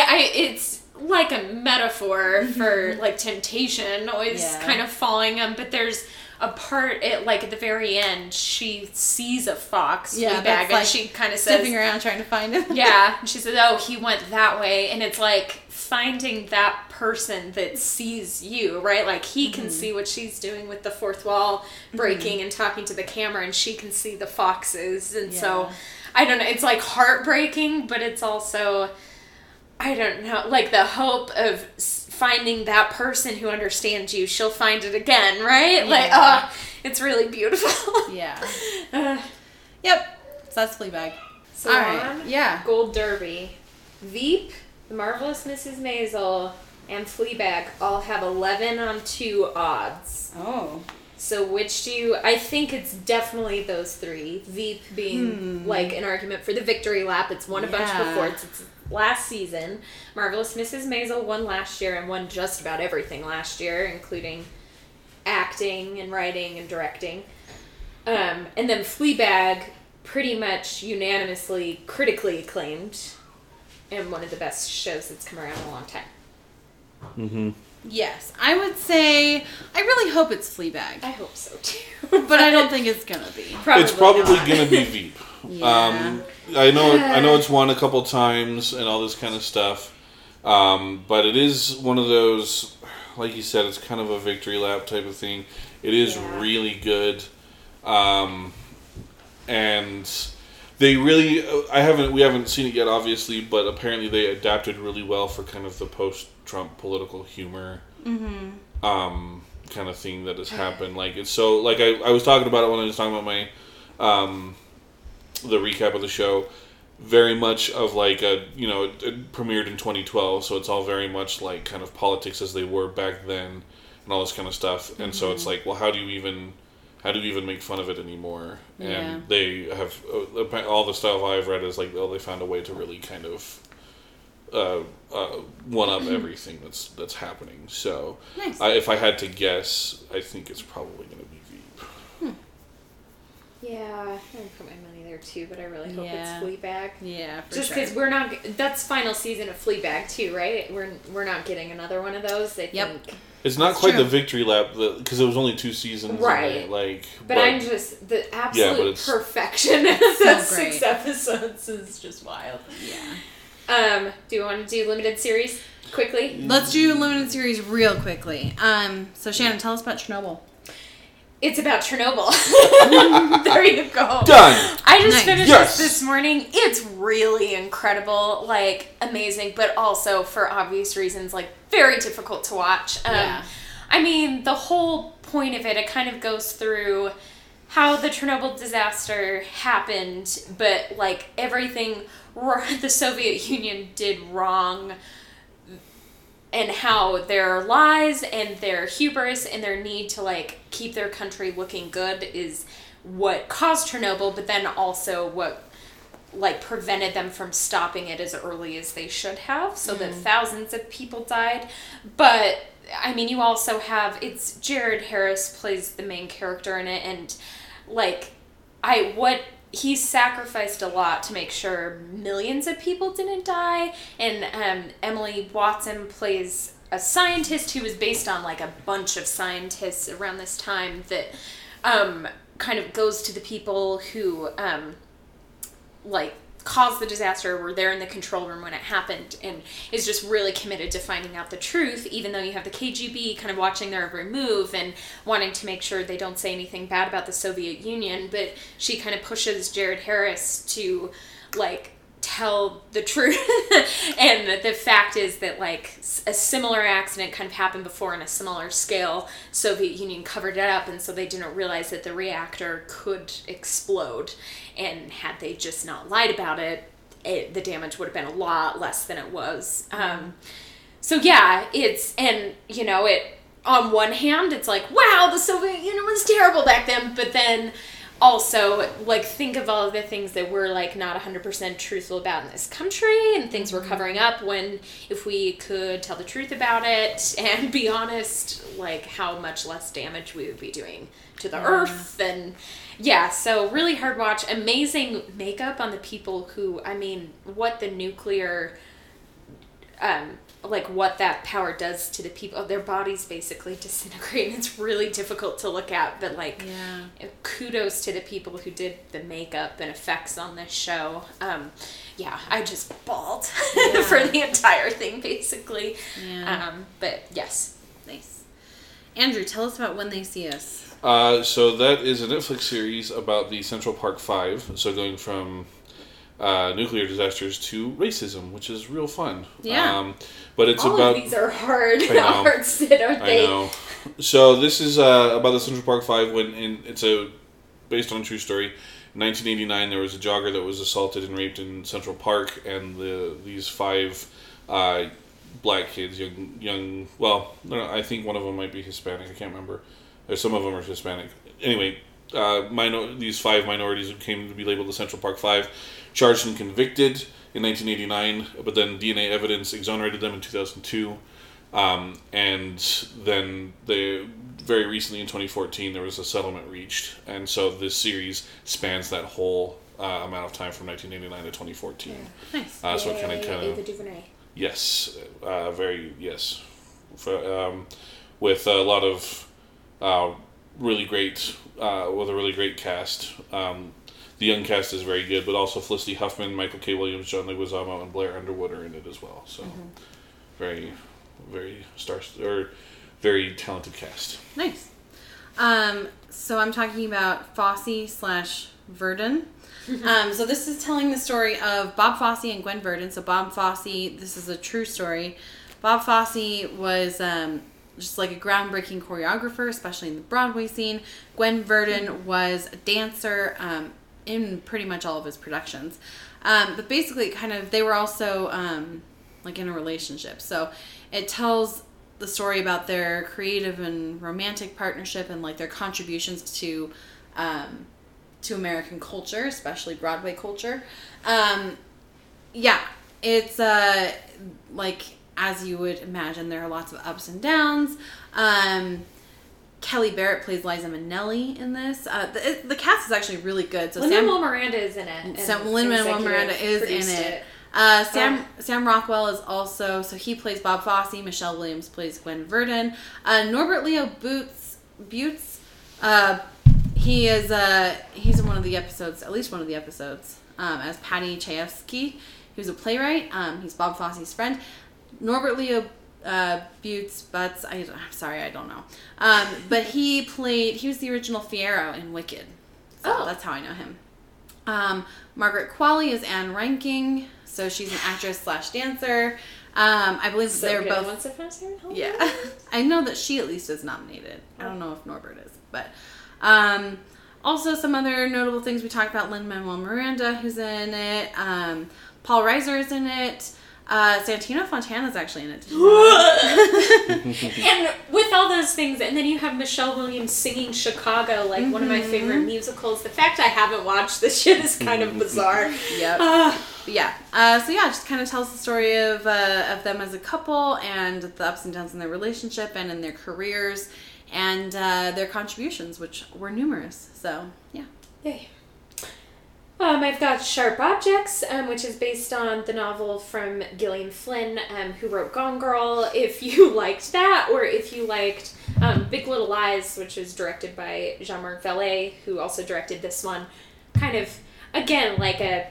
I, it's like a metaphor mm-hmm. for like temptation, always Yeah. kind of following him." But there's a part it like at the very end she sees a fox Yeah, that's and like she kind of says Sniffing around trying to find him. yeah and she says oh he went that way. And it's like finding that person that sees you right? Like he can mm-hmm. see what she's doing with the fourth wall mm-hmm. breaking and talking to the camera and she can see the foxes. And so i don't know it's like heartbreaking but it's also i don't know like the hope of finding that person who understands you she'll find it again right like Yeah. oh it's really beautiful Yeah. Uh, Yep. So that's Fleabag. so All on. Yeah. Gold Derby. Veep, The Marvelous Mrs. Maisel, and Fleabag all have 11 on 2 odds. Oh. So which do you... I think it's definitely those three. Veep being like an argument for the victory lap. It's won a bunch Hmm. Yeah. before. It's, it's last season. Marvelous Mrs. Maisel won last year and won just about everything last year, including acting and writing and directing. Um, and then Fleabag, pretty much unanimously critically acclaimed, and one of the best shows that's come around in a long time. Mm-hmm. Yes. I would say I really hope it's Fleabag. I hope so too, But I don't think it's gonna be. Probably it's probably not. gonna be Veep. Yeah. Um, I know, I know it's won a couple times and all this kind of stuff, um, but it is one of those, like you said, it's kind of a victory lap type of thing. It is Yeah. really good, um, and they really, I haven't, we haven't seen it yet, obviously, but apparently they adapted really well for kind of the post-Trump political humor. Um, kind of thing that has happened. Like it's so like I, I was talking about it when I was talking about my um, the recap of the show. Very much of like a you know it, it premiered in 2012, so it's all very much like kind of politics as they were back then, and all this kind of stuff. And so it's like, well, how do you even how do you even make fun of it anymore? Yeah. And they have uh, all the stuff I've read is like, oh, they found a way to really kind of uh, uh, one up everything that's that's happening. So Nice. I, if I had to guess, I think it's probably going to be Veep. Yeah, I would put my money there too, but I really hope Yeah. it's Fleabag. yeah, for Just sure. because we're not, that's final season of Fleabag too, right? We're we're not getting another one of those. I Yep. think. It's not That's quite true. the victory lap because it was only two seasons, Right. it, Like, But, I'm just the absolute it's- perfection of So six episodes is just wild. yeah. Um, do you want to do limited series quickly? Let's do limited series real quickly. Um, so Shannon, tell us about Chernobyl. It's about Chernobyl. there you go. done. I just Nice. finished Yes. this this morning. It's really incredible, like amazing, but also for obvious reasons, like very difficult to watch. Um, Yeah. I mean, the whole point of it, it kind of goes through how the Chernobyl disaster happened, but like everything r- the Soviet Union did wrong and how their lies and their hubris and their need to like keep their country looking good is what caused Chernobyl, but then also what like prevented them from stopping it as early as they should have, so that mm. thousands of people died. But I mean, you also have it's Jared Harris plays the main character in it, and like I what he sacrificed a lot to make sure millions of people didn't die. And um, emily watson plays a scientist who was based on like a bunch of scientists around this time that um, kind of goes to the people who um, like caused the disaster were there in the control room when it happened and is just really committed to finding out the truth even though you have the KGB kind of watching their every move and wanting to make sure they don't say anything bad about the Soviet Union but she kind of pushes Jared Harris to like tell the truth. And the fact is that like a similar accident kind of happened before on a similar scale. Soviet union covered it up and so they didn't realize that the reactor could explode. And had they just not lied about it, it the damage would have been a lot less than it was. Um, so yeah it's and you know it on one hand it's like wow the soviet union was terrible back then but then also like think of all of the things that we're like not 100% truthful about in this country and things we're covering up when if we could tell the truth about it and be honest like how much less damage we would be doing to the earth and yeah so really hard watch. Amazing makeup on the people who i mean what the nuclear um, like what that power does to the people their bodies basically disintegrate and it's really difficult to look at but like Yeah. kudos to the people who did the makeup and effects on this show um, yeah i just bawled Yeah. for the entire thing basically Yeah. um, but yes Nice. Andrew, tell us about when they see us. Uh, so that is a Netflix series about the Central Park Five. So going from uh, nuclear disasters to racism, which is real fun. Yeah. Um, but it's all about of these are hard hard sit aren't I they know. So this is uh, about the Central Park Five. When in, it's a based on a true story. In 1989, there was a jogger that was assaulted and raped in Central Park, and the these five uh, black kids, young young. Well, I think one of them might be Hispanic. I can't remember. Or some of them are Hispanic. Anyway, uh, minor, these five minorities who came to be labeled the Central Park Five, charged and convicted in 1989, but then DNA evidence exonerated them in 2002. Um, and then they very recently in 2014 there was a settlement reached, and so this series spans that whole uh, amount of time from 1989 to 2014. Nice. Uh, so it kind of kind of yes, uh, very yes, For, um, with a lot of uh, really great uh, with a really great cast. Um, the young cast is very good, but also Felicity Huffman, Michael K. Williams, John Leguizamo, and Blair Underwood are in it as well. So very, very star or very talented cast. Nice. Um, so I'm talking about Fosse slash Verdon. Um, so this is telling the story of Bob Fosse and Gwen Verdon. So Bob Fosse, this is a true story. Bob Fosse was um, just like a groundbreaking choreographer, especially in the Broadway scene. Gwen Verdon was a dancer um, in pretty much all of his productions. Um, but basically, kind of, they were also um, like in a relationship. So it tells the story about their creative and romantic partnership and like their contributions to um, to American culture, especially Broadway culture. Um, yeah, it's uh like as you would imagine, there are lots of ups and downs. Kelli Barrett plays Liza Minnelli in this. Uh, the, the cast is actually really good. So Lin Sam, Manuel Miranda is in it. Sam Lin Manuel Miranda is in produced it. Uh, Sam Oh. Sam Rockwell is also so he plays Bob Fosse. Michelle Williams plays Gwen Verdon. Uh, Norbert Leo Boots Butts. Uh, he is uh, he's in one of the episodes, at least one of the episodes, um, as Paddy Chayefsky, He was a playwright. Um, he's Bob Fosse's friend. Norbert Leo uh, Butts Butts. I, I'm sorry, I don't know. Um, but he played. He was the original Fiyero in Wicked. So Oh. that's how I know him. Um, Margaret Qualley is Ann Reinking, so she's an actress slash dancer. Um, I believe So they're both. Once Upon a Time in Hollywood. Yeah, I know that she at least is nominated. I don't know if Norbert is, but um, also some other notable things we talked about: Lin Manuel Miranda, who's in it. Um, Paul Reiser is in it. Uh, Santino Fontana is actually in it. Did you know and with all those things, and then you have Michelle Williams singing Chicago, like one of my favorite Mm-hmm. musicals. The fact I haven't watched this shit is kind of bizarre. Yep. But yeah. Uh, so yeah, it just kind of tells the story of uh, of them as a couple and the ups and downs in their relationship and in their careers and uh, their contributions, which were numerous. So yeah. yay. Um, I've got Sharp Objects, um, which is based on the novel from Gillian Flynn, um, who wrote Gone Girl. If you liked that, or if you liked um, Big Little Lies, which is directed by Jean Marc Vallée, who also directed this one, kind of, again, like a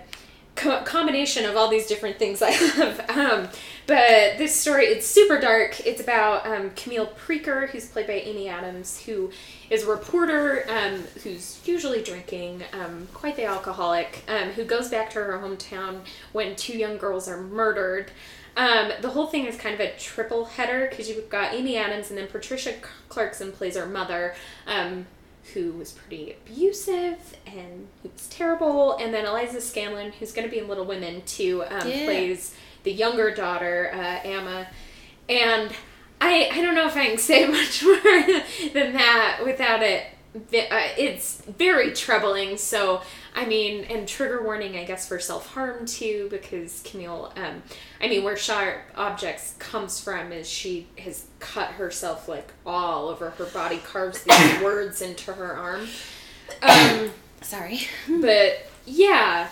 co- combination of all these different things I love. But this story, it's super dark. It's about um, Camille Preaker, who's played by Amy Adams, who is a reporter um, who's usually drinking, um, quite the alcoholic, um, who goes back to her hometown when two young girls are murdered. Um, the whole thing is kind of a triple header because you've got Amy Adams and then Patricia Clarkson plays her mother, um, who was pretty abusive and who was terrible, and then Eliza Scanlen, who's going to be in Little Women too, um, Yeah. plays the younger daughter, uh, Amma, and I I don't know if I can say much more than that without it. Uh, it's very troubling. So I mean, and trigger warning, I guess, for self harm too, because Camille. Um, I mean, where sharp objects comes from is she has cut herself like all over her body, carves these words into her arm. Um, Sorry. but yeah,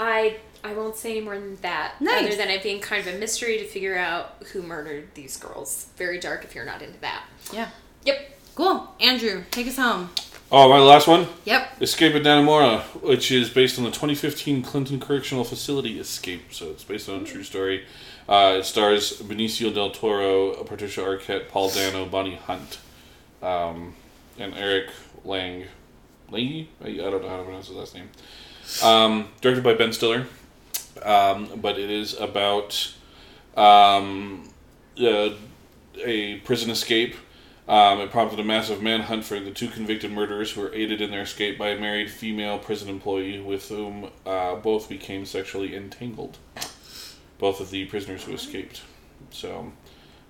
I I won't say any more than that. Nice. Other than it being kind of a mystery to figure out who murdered these girls. Very dark if you're not into that. Yeah. Yep. Cool. Andrew, take us home. Oh, my last one? Yep. Escape at Dannemora, which is based on the 2015 Clinton Correctional Facility escape. So it's based on a true story. Uh, it stars Benicio del Toro, Patricia Arquette, Paul Dano, Bonnie Hunt, um, and Eric Lang. Lange? I, I don't know how to pronounce his last name. Um, directed by Ben Stiller. Um, but it is about um, uh, a prison escape. Um, it prompted a massive manhunt for the two convicted murderers who were aided in their escape by a married female prison employee with whom uh, both became sexually entangled. Both of the prisoners who escaped. So,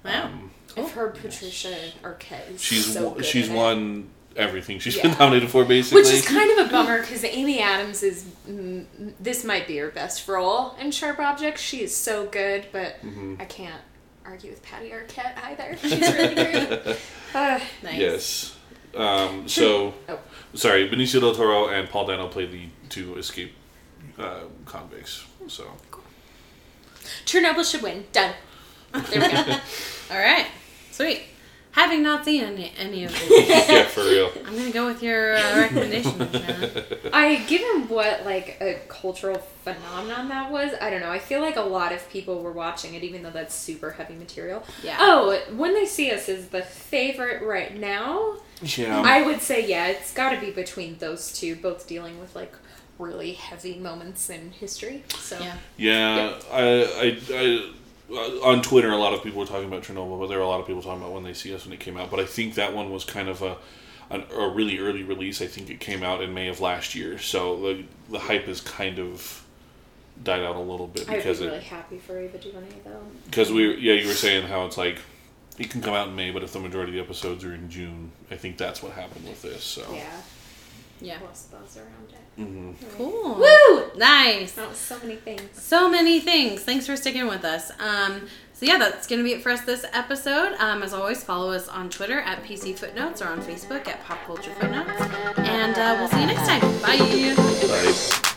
Wow. um, I've heard Patricia Arquette is she's so wo- good she's in it. won everything she's Yeah. been nominated for, basically. Which is kind of a bummer because Amy Adams is. Mm, this might be her best role in Sharp Objects. She is so good, but Mm-hmm. I can't argue with Patty Arquette either. She's really great. Uh, Nice. Yes. Um, so, Oh. sorry, Benicio del Toro and Paul Dano play the two escape uh, convicts. So, Chernobyl should win. Done. There we go. All right. Sweet. Having not seen any, any of these, yeah, for real. I'm going to go with your uh, recommendation, I given what like a cultural phenomenon that was, I don't know. I feel like a lot of people were watching it, even though that's super heavy material. Yeah. Oh, when they see us is the favorite right now. Yeah. I would say yeah, it's got to be between those two, both dealing with like really heavy moments in history. So Yeah. Yeah, I, I, I, Uh, on Twitter, a lot of people were talking about Chernobyl, but there were a lot of people talking about when they see us when it came out. But I think that one was kind of a, an, a really early release. I think it came out in May of last year, so the the hype has kind of died out a little bit I'd be because really it happy for Ava DuVernay though. because we yeah you were saying how it's like it can come out in May, but if the majority of the episodes are in June, I think that's what happened with this. So Yeah, Yeah. plus buzz around it. hmm Cool. Woo! Nice. That was so many things. So many things. Thanks for sticking with us. Um, so yeah, that's going to be it for us this episode. Um, as always, follow us on Twitter at PC Footnotes or on Facebook at Pop Culture Footnotes. And uh, we'll see you next time. Bye. Bye.